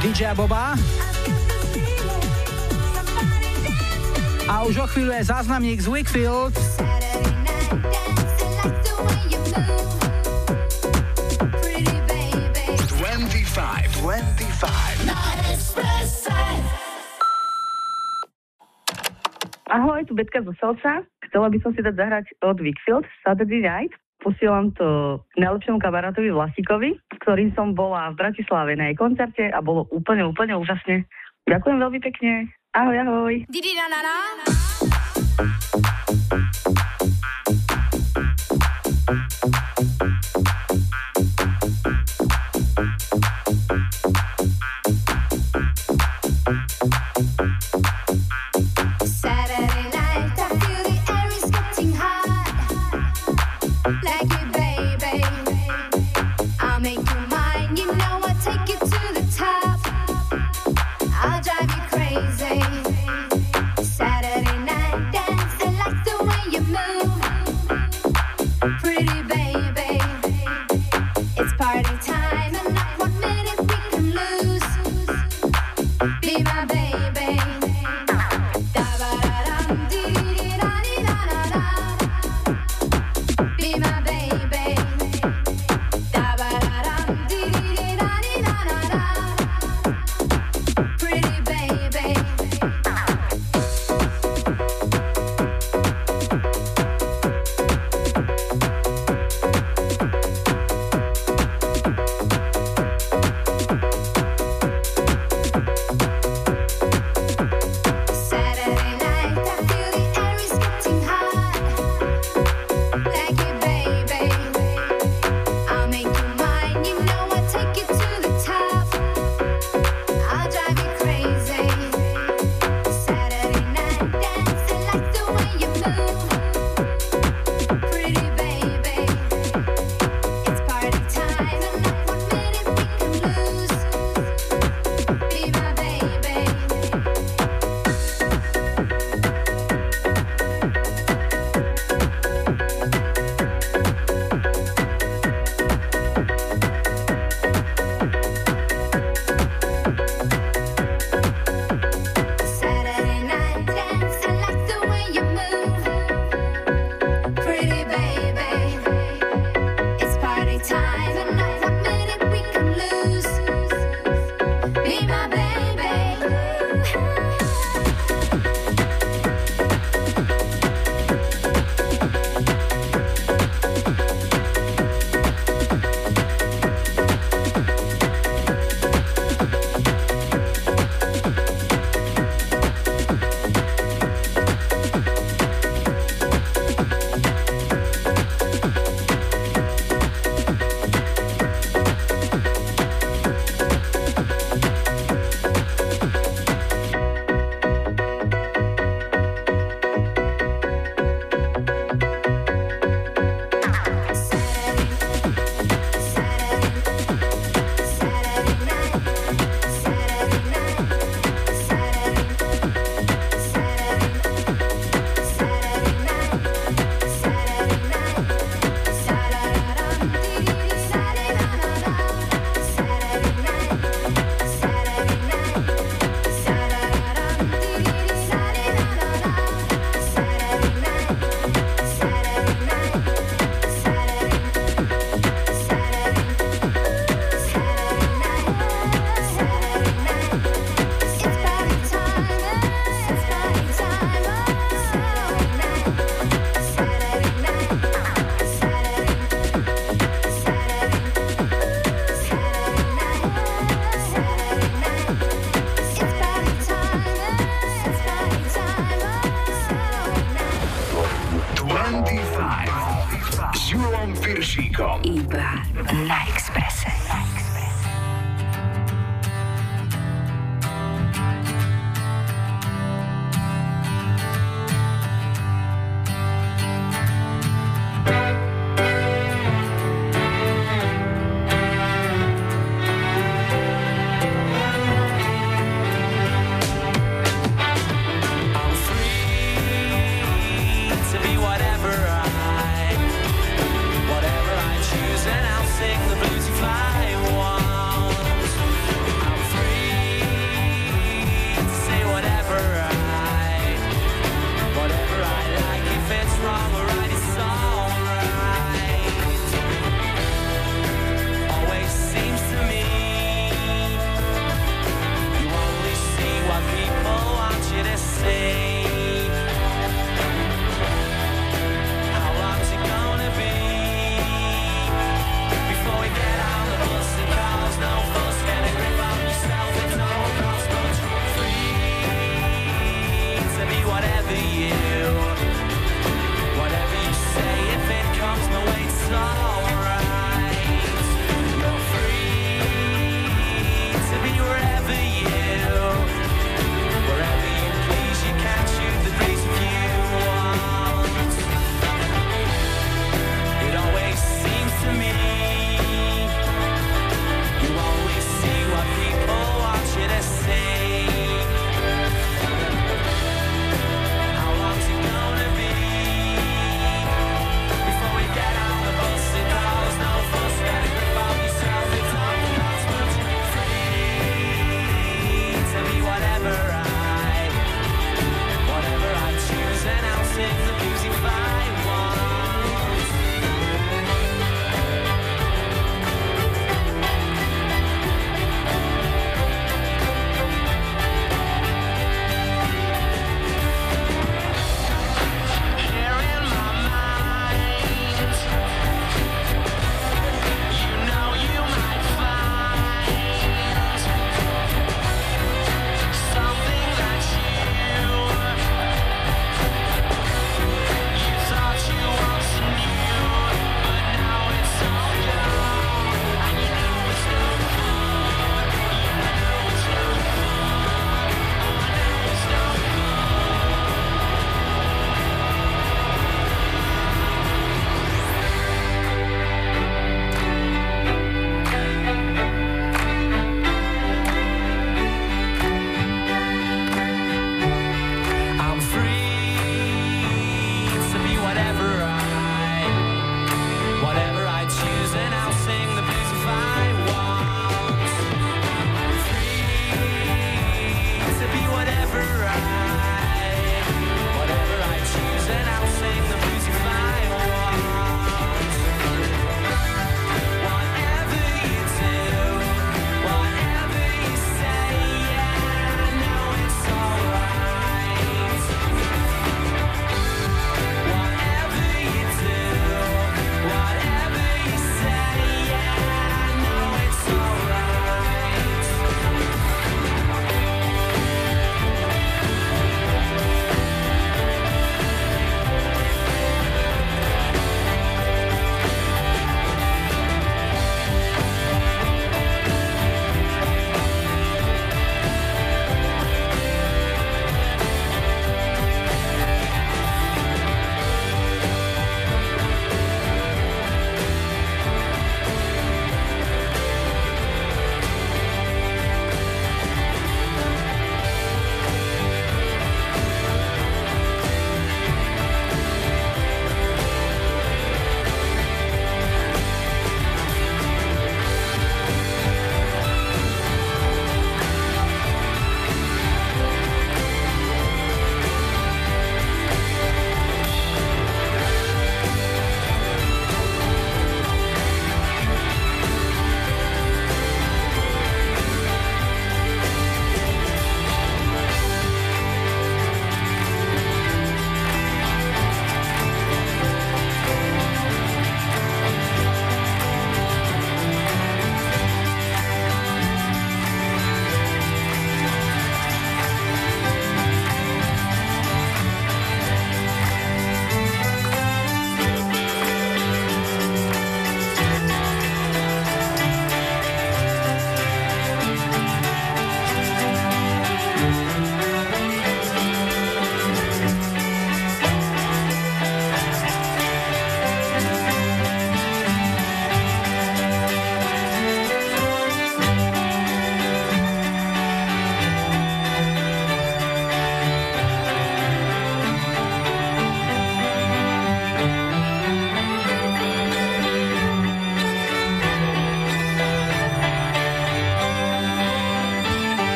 DJ Boba. A už o chvíľu je záznamník z Wickfield. Betka zo. Chcela by som si dať zahrať od Wickfield Saturday Night. Posielam to najlepšiemu kamarátovi Vlasíkovi, s ktorým som bola v Bratislave na jej koncerte a bolo úplne, úplne úžasne. Ďakujem veľmi pekne. Ahoj, ahoj. Saturday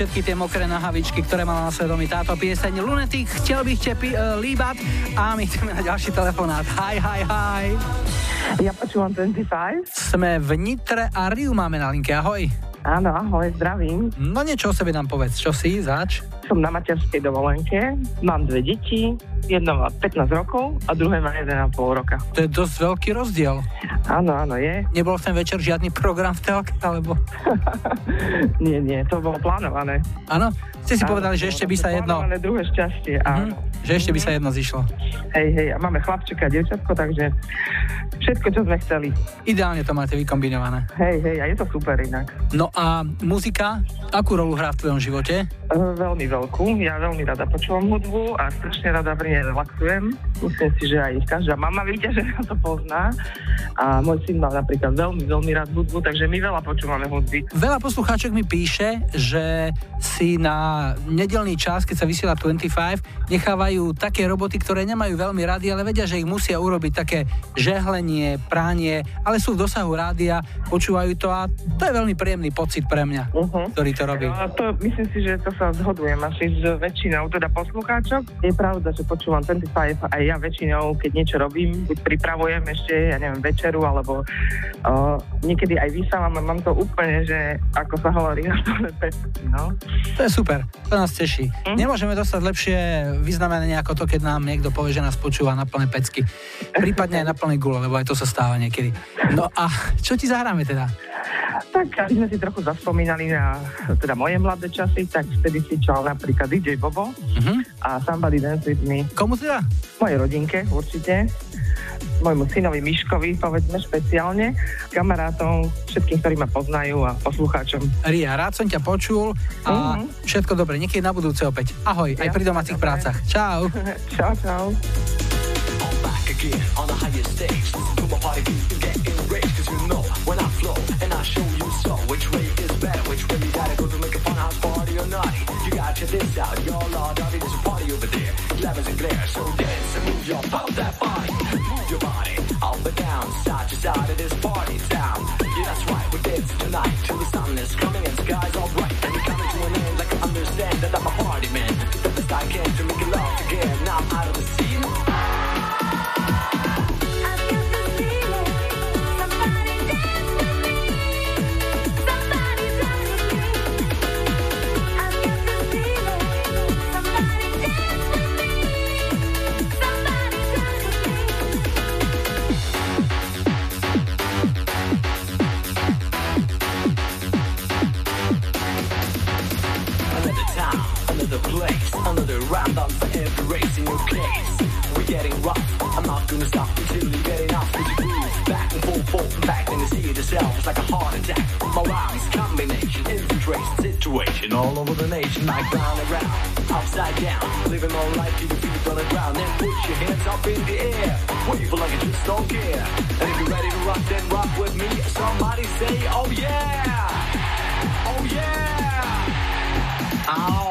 všetky tie mokré nahavičky, ktoré mala na svedomí táto pieseň Lunatic, chcel bych te pi- uh, líbať a my ideme na ďalší telefonát. Hi, hi, hi. Ja počúvam 25. Sme v Nitre a Riu máme na linke, ahoj. Áno, ahoj, zdravím. No niečo o sebe nám povedz, čo si, zač? Som na materskej dovolenke, mám dve deti, jedno má 15 rokov a druhé má 1,5 roka. To je dosť veľký rozdiel. Áno, áno, je. Nebol v ten večer žiadny program v telke, alebo... [LAUGHS] Nie, nie, to bolo plánované. Áno? Ste si Áno, povedali, že ešte by sa jedno... Druhé šťastie, áno. Že ešte by sa jedno zišlo. Hej, hej, a máme chlapčeka dievčatko, takže všetko, čo sme chceli. Ideálne to máte vykombinované. Hej, hej, a je to super inak. No a muzika, akú rolu hrá v tvojom živote? E, Veľmi veľkú. Ja veľmi rada počúvam hudbu a strašne rada pri nej relaxujem. Myslím si, že aj každá mama vyťažená to pozná. A môj syn má napríklad veľmi, veľmi rád hudbu, takže my veľa počúvame hudby. Veľa poslucháčok mi píše, že si na nedelný čas, keď sa vysiela 25, nechávajú také roboty, ktoré nemajú veľmi rady, ale vedia, že ich musia urobiť také žehlenie, pránie, ale sú v dosahu rádia, počúvajú to a to je veľmi príjemný pocit pre mňa, Uh-huh. ktorý to robí. A to myslím si, že to sa zhodujem. Súhlasiť s väčšinou teda poslucháčok. Je pravda, že počúvam 25 aj ja väčšinou, keď niečo robím, buď pripravujem ešte, ja neviem, večeru, alebo uh, niekedy aj vysávam a mám to úplne, že ako sa hovorí na to no. To je super, to nás teší. Hm? Nemôžeme dostať lepšie vyznamenanie ako to, keď nám niekto povie, že nás počúva na plné pecky. Prípadne aj na plné gule, lebo aj to sa stáva niekedy. No a čo ti zahráme teda? Tak, aby sme si trochu zaspomínali na teda moje mladé časy, tak vtedy si čal napríklad DJ Bobo Uh-huh. a Somebody Dance With Me. Komu teda? Mojej rodinke určite. Môjmu synovi Miškovi, povedzme špeciálne, kamarátom, všetkým, ktorí ma poznajú a poslucháčom. Ria, rád som ťa počul a Mhm. všetko dobre, niekedy na budúce opäť. Ahoj, aj pri domácich prácach. [LAUGHS] Čau. čau, čau. You gotta check this out. Y'all are naughty. There's a party over there. Glamours and glare. So dance and move your that body. Move your body up and down. Side to side of this party town. Yeah, that's right. We're dancing tonight till the sun is coming and sky's all bright. And we're coming to an end like I understand that I'm a party man. The best I can to make it love again. Now I'm out of the scene. Round on for every race in your case. We're getting rough. I'm not gonna stop until you get enough the groove. Back and forth, forth and back, and you see it yourself. Like a heart attack. My rhymes combination, infiltration, situation all over the nation, like round and round, upside down. Living all life, keep your feet on the ground, then put your hands up in the air. Wave like you just don't care. And if you're ready to rock, then rock with me. Somebody say, oh yeah, oh yeah. Ow.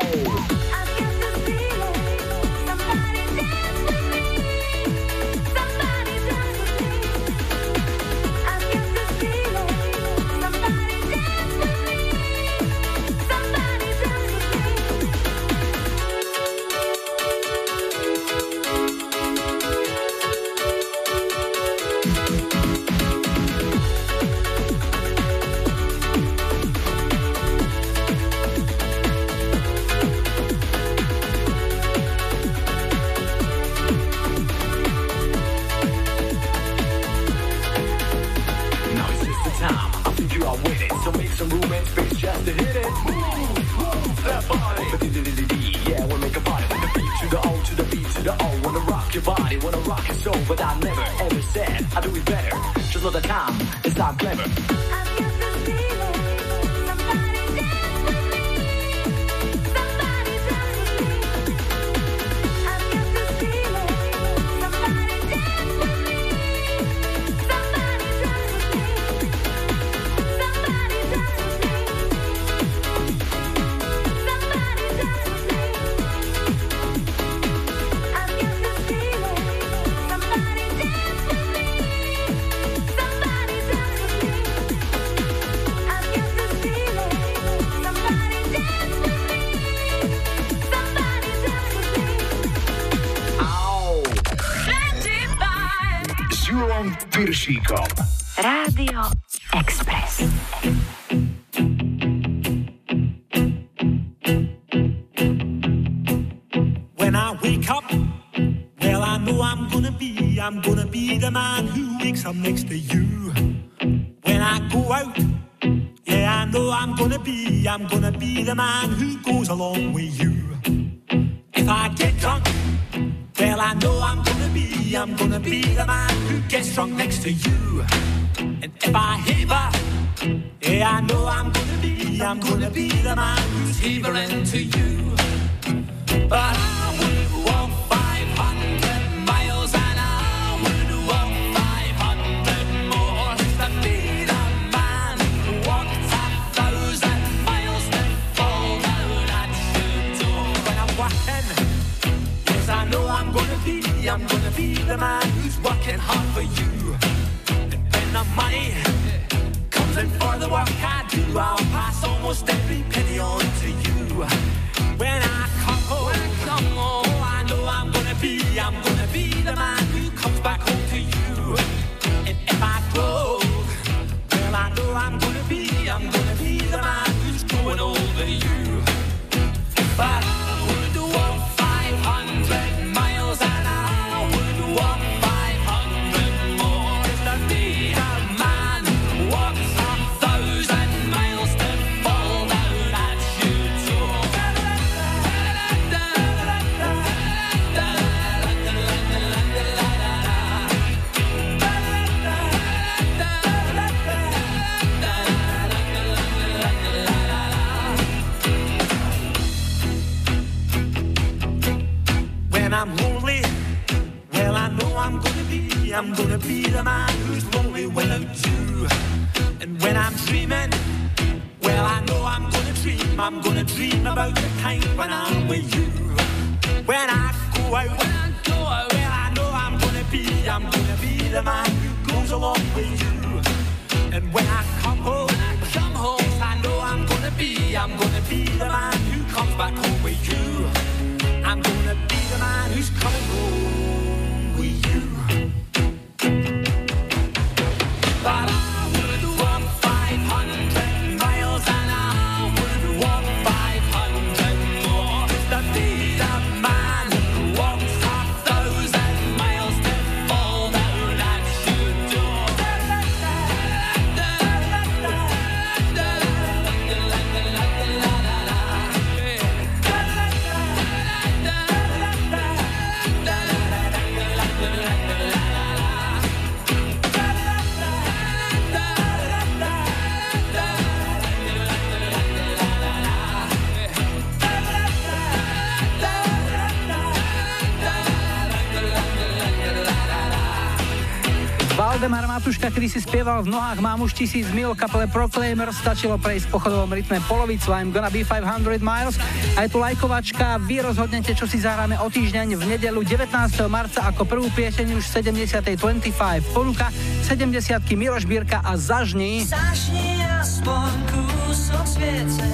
Si spieval v nohách Mám už tisíc mil kapele Proclaimer, stačilo prejsť po chodovom rytme polovicu I'm gonna be 500 miles. A je tu lajkovačka, vy rozhodnete, čo si zahráme o týždeň v nedelu 19. marca ako prvú pieseň už 70. 25. Ponuka 70. Miloš Bírka a Zažni. Zašni aspoň kúsok sviece,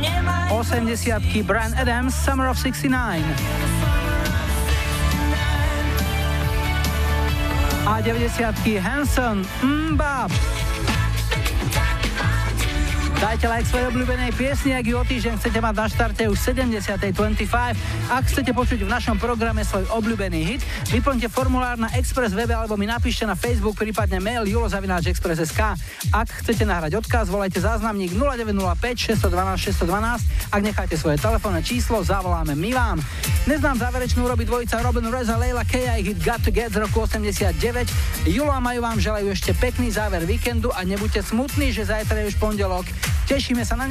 nemaj 80. Brian Adams, Summer of 69. 90. Hanson, Mbab. Dajte like svojej obľúbenej piesni, ak ju o týždeň chcete mať na štarte už 70.25. Ak chcete počuť v našom programe svoj obľúbený hit, vyplňte formulár na Express webe alebo mi napíšte na Facebook, prípadne mail julozavináčexpress.sk. Ak chcete nahrať odkaz, volajte záznamník 0905 612 612. Ak necháte svoje telefónne číslo, zavoláme my vám. Dnes nám záverečnú robí dvojica Robin Reza, Leila K a hit Got to Get z roku 89. Julo a Maju vám želajú ešte pekný záver víkendu a nebuďte smutní, že zajtra je už pondelok. Tešíme sa na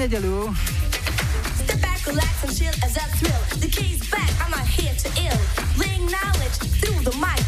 thrill. The key's back, I'm not here to ill. Bring knowledge through the mic,